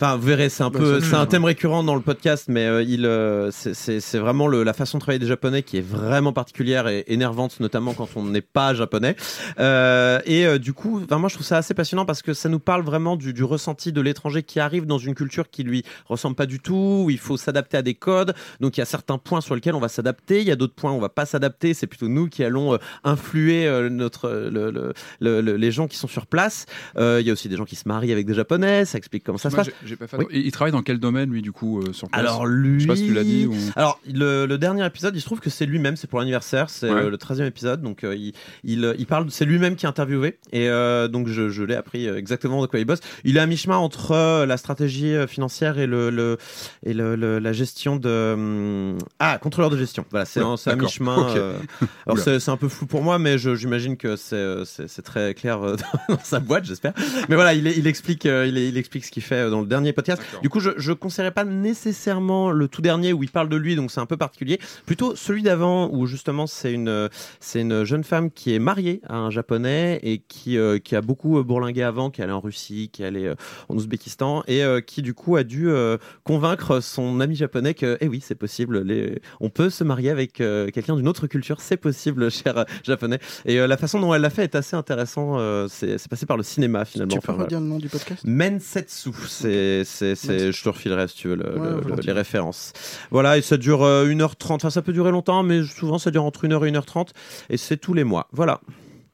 Enfin, vous verrez, c'est un Bah, peu, c'est un thème récurrent dans le podcast, mais euh, il, euh, c'est- vraiment le, la façon de travailler des Japonais qui est vraiment particulière et énervante, notamment quand on n'est pas japonais. Euh, et euh, du coup, enfin, moi je trouve ça assez passionnant parce que ça nous parle vraiment du, du ressenti de l'étranger qui arrive dans une culture qui lui ressemble pas du tout, où il faut s'adapter à des codes. Donc il y a certains points sur lesquels on va s'adapter, il y a d'autres points où on va pas s'adapter. C'est plutôt nous qui allons euh, influer euh, notre le, le- le- le- les gens qui sont sur place. Euh, il y a aussi des gens qui se marient avec des japonais. Ça explique comment ça se passe. Pas fait Oui. attention. Et il travaille dans quel domaine, lui, du coup, euh, sur place Alors lui, Je sais pas si tu l'as dit ou... alors le, le dernier épisode, il se trouve que c'est lui-même, c'est pour l'anniversaire, c'est Ouais. euh, le 13e épisode, donc euh, il, il, il parle, c'est lui-même qui est interviewé, et euh, donc je, je l'ai appris euh, exactement de quoi il bosse. Il est à mi-chemin entre euh, la stratégie euh, financière et le, le et le, la gestion de hum, ah contrôleur de gestion. Voilà, c'est c'est à mi-chemin. Euh, alors c'est un peu flou pour moi, mais j'imagine que c'est euh, très clair euh, dans sa boîte, j'espère. Mais voilà, il, il explique euh, il, il explique ce qu'il fait euh, dans le dernier podcast. D'accord. Du coup, je, je conseillerais pas nécessairement le tout dernier où il parle de lui, donc c'est un peu particulier. Plutôt celui d'avant où justement c'est une c'est une jeune femme qui est mariée à un japonais et qui euh, qui a beaucoup euh, bourlingué avant, qui est allée en Russie, qui est allée euh, en Ouzbékistan et euh, qui du coup a dû euh, convaincre son ami japonais que eh oui c'est possible, les... on peut se marier avec euh, quelqu'un d'une autre culture, c'est possible, cher japonais. Et euh, la façon dont elle l'a fait est assez intéressant. euh, c'est passé par le cinéma finalement. Tu peux Enfin, voilà. redire le nom du podcast? Mensetsu, c'est, c'est, c'est, je te refilerai si tu veux le- Ouais, le- le- volontiers. les références. Voilà, et ça dure euh, 1h30, enfin ça peut durer longtemps, mais souvent ça dure entre 1h et 1h30, et c'est tous les mois. Voilà.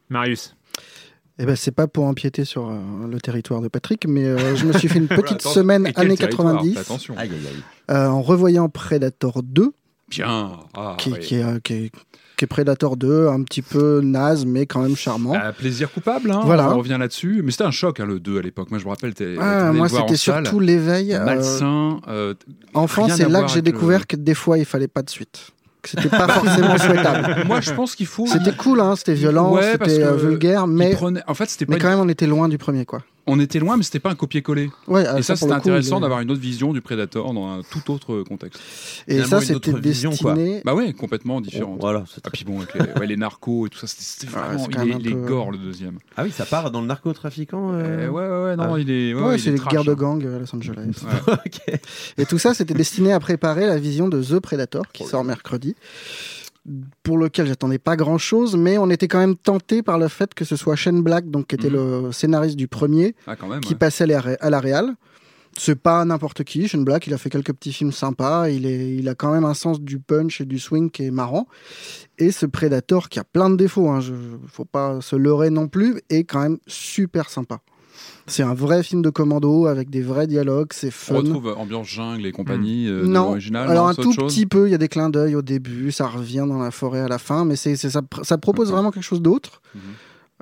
Marius. Eh ben, c'est pas pour empiéter sur euh, le territoire de Patrick, mais euh, je me suis fait une petite Attends, semaine années territoire 90 Fais Attention. Aïe, aïe, aïe. euh, en revoyant Predator 2, Bien. Ah, qui, euh, est- qui est Predator 2, un petit peu naze, mais quand même charmant. Ah, plaisir coupable, hein, Voilà. on revient là-dessus. Mais c'était un choc, hein, le 2 à l'époque. Moi, je me rappelle, t'es, Ah, moi, c'était surtout l'éveil. euh, Malsain. euh, enfant, c'est là que j'ai le- découvert que des fois, il fallait pas de suite. Que c'était pas forcément souhaitable. Moi, je pense qu'il faut. C'était cool, hein, c'était violent, Ouais, c'était euh, vulgaire, mais, prenait- En fait, c'était mais une- quand même, on était loin du premier, quoi. On était loin, mais c'était pas un copier-coller. Ouais, euh, Et ça, pour c'était intéressant d'avoir une autre vision du Predator dans un tout autre contexte. Et Finalement, ça, c'était vision, quoi. destiné. Bah ouais, complètement différent. Voilà, c'est Ah, puis bon, avec les, ouais, les narcos et tout ça, c'était vraiment. il, est, un il est peu- gore le deuxième. Ah oui, ça part dans le narcotrafiquant. euh, Euh, ouais, ouais, ouais, non, Ah. il est. Ouais, Ouais, c'est est les trash, guerres de hein. gang euh, à Los Angeles. Et tout ça, c'était destiné à préparer la vision de The Predator qui sort mercredi, pour lequel j'attendais pas grand chose, mais on était quand même tenté par le fait que ce soit Shane Black, donc qui était Mhm. le scénariste du premier, Ah, même. qui ouais. passait à la, ré- à la réal. C'est pas n'importe qui, Shane Black, il a fait quelques petits films sympas, il, est, il a quand même un sens du punch et du swing qui est marrant. Et ce Predator qui a plein de défauts, hein, je, faut pas se leurrer non plus, est quand même super sympa. C'est un vrai film de commando avec des vrais dialogues, c'est On fun. retrouve euh, ambiance jungle et compagnie euh, de non, l'original. alors non, un tout chose petit peu, il y a des clins d'œil au début, ça revient dans la forêt à la fin, mais c'est, ça, pr- ça propose vraiment quelque chose d'autre. Mhm.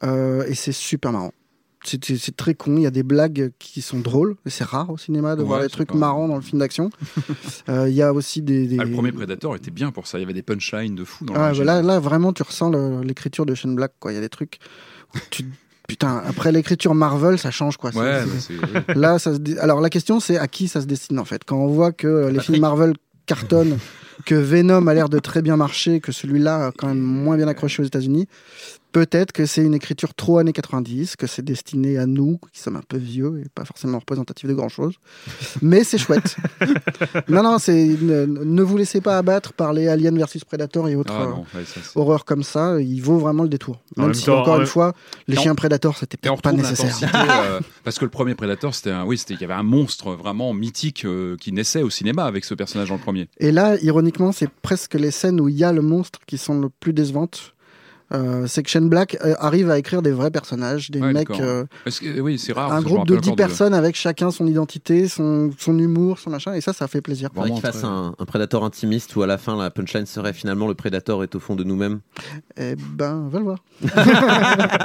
Euh, et c'est super marrant. C'est, très con, il y a des blagues qui sont drôles, c'est rare au cinéma de voir des trucs pas- marrants dans le film d'action. Euh, Il y a aussi des... des- Ah, le premier Predator était bien pour ça. Il y avait des punchlines de fou dans Ah, bah l'original. là, là, vraiment, tu ressens le- l'écriture de Shane Black. quoi. Il y a des trucs. où tu- Putain, après l'écriture Marvel, ça change quoi. Ouais, bah. Là, ça se dé- alors la question c'est à qui ça se destine en fait? Quand on voit que euh, les films Marvel cartonnent, que Venom a l'air de très bien marcher, que celui-là a quand même moins bien accroché aux États-Unis, peut-être que c'est une écriture trop années 90, que c'est destiné à nous qui sommes un peu vieux et pas forcément représentatif de grand-chose. Mais c'est chouette. non, non, c'est ne, ne vous laissez pas abattre par les Alien versus Predator et autres. Ah euh, non, ouais, ça, c'est- horreur comme ça, il vaut vraiment le détour. En Même même si, temps, encore en une fois, les chiens Predator, c'était peut-être pas nécessaire. euh, parce que le premier Predator, c'était un, oui, c'était, il y avait un monstre vraiment mythique euh, qui naissait au cinéma avec ce personnage le premier. Et là, ironiquement, c'est presque les scènes où il y a le monstre qui sont le plus décevantes. Euh, c'est que Shane Black euh, arrive à écrire des vrais personnages, des Ouais, mecs, euh, que, oui, c'est rare. un groupe de rappelle 10 encore personnes avec chacun son identité, son, son humour, son machin, et ça, ça fait plaisir. Faudrait qu'il Vraiment fasse un, un Predator intimiste où à la fin la punchline serait finalement le Predator est au fond de nous-mêmes. Eh ben, va le voir.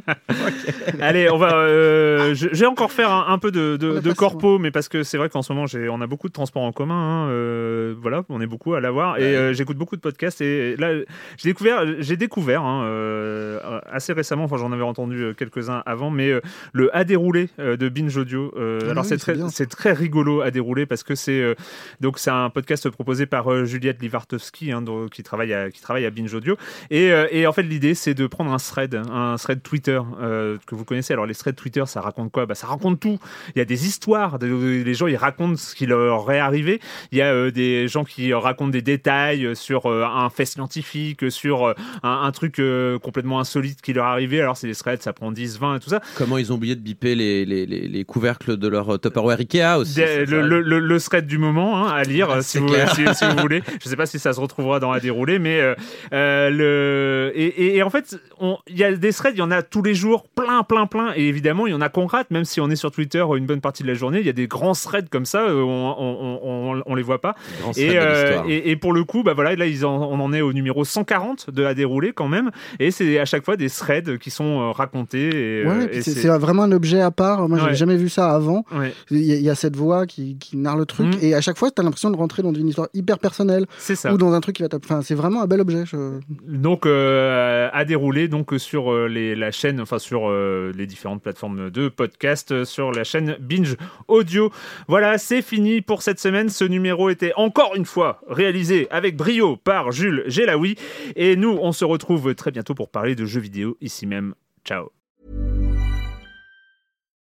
Allez, on va. euh, je, je vais encore faire un, un peu de, de, corpo, mais parce que c'est vrai qu'en ce moment, j'ai, on a beaucoup de transports en commun. hein, euh, voilà, on est beaucoup à l'avoir. Et euh, j'écoute beaucoup de podcasts. Et là, j'ai découvert, j'ai découvert hein, euh, assez récemment, enfin, j'en avais entendu euh, quelques-uns avant, mais euh, le A déroulé euh, de Binge Audio. Ah alors, oui, c'est, très, c'est très rigolo à dérouler parce que c'est, donc, c'est un podcast proposé par Juliette Livartowski, hein, qui, travaille à, qui travaille à Binge Audio. Et, et en fait, l'idée, c'est de prendre un thread, un thread Twitter euh, que vous connaissez. Alors, les threads Twitter, ça raconte quoi? Bah, Ça raconte tout. Il y a des histoires. les gens, ils racontent ce qui leur est arrivé. Il y a euh, des gens qui racontent des détails sur euh, un fait scientifique, sur un, un truc euh, complètement insolite qui leur arrivé. Alors, c'est des threads, ça prend 10, 20 et tout ça. Comment ils ont oublié de biper les, les, les, les couvercles de leur euh, Tupperware Ikea aussi. Des- le, le, le, le thread du moment hein, à lire Ah, si, c'est vous, si, si vous voulez. Je sais pas si ça se retrouvera dans la déroulée, mais euh, euh, le et, et- et en fait, on- il y a des threads, il y en a tous les jours, plein, plein, plein. Et évidemment, il y en a qu'on rate, même si on est sur Twitter une bonne partie de la journée. Il y a des grands threads comme ça, euh, on, on, on, on les voit pas. Et, euh, et, et pour le coup, bah voilà, là ils en- on en est au numéro 140 de la déroulée quand même. Et c'est à chaque fois des threads qui sont euh, racontés. Ouais, euh, et c'est, vraiment un objet à part. Moi, Ouais. j'avais jamais vu ça avant. ouais, Il y, a- il y a cette voix qui, qui narre le truc, Mhm. et à chaque fois, tu as l'impression de rentrer dans une histoire hyper personnelle c'est ça. ou dans un truc qui va Enfin, c'est vraiment un bel objet. je- donc euh, à dérouler donc sur les, la chaîne enfin sur euh, les différentes plateformes de podcast sur la chaîne Binge Audio. Voilà, c'est fini pour cette semaine. Ce numéro était encore une fois réalisé avec brio par Jules Gelaoui et nous on se retrouve très bientôt pour parler de jeux vidéo ici même. Ciao.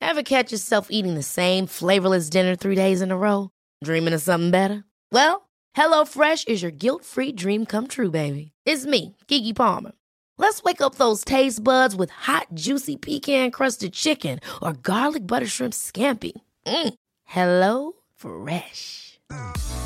Ever catch yourself eating the same flavorless dinner three days in a row? Dreaming of something better? Well, HelloFresh is your guilt-free dream come true, baby. It's me, Kiki Palmer. Let's wake up those taste buds with hot, juicy pecan-crusted chicken or garlic butter shrimp scampi. Mm. Hello Fresh.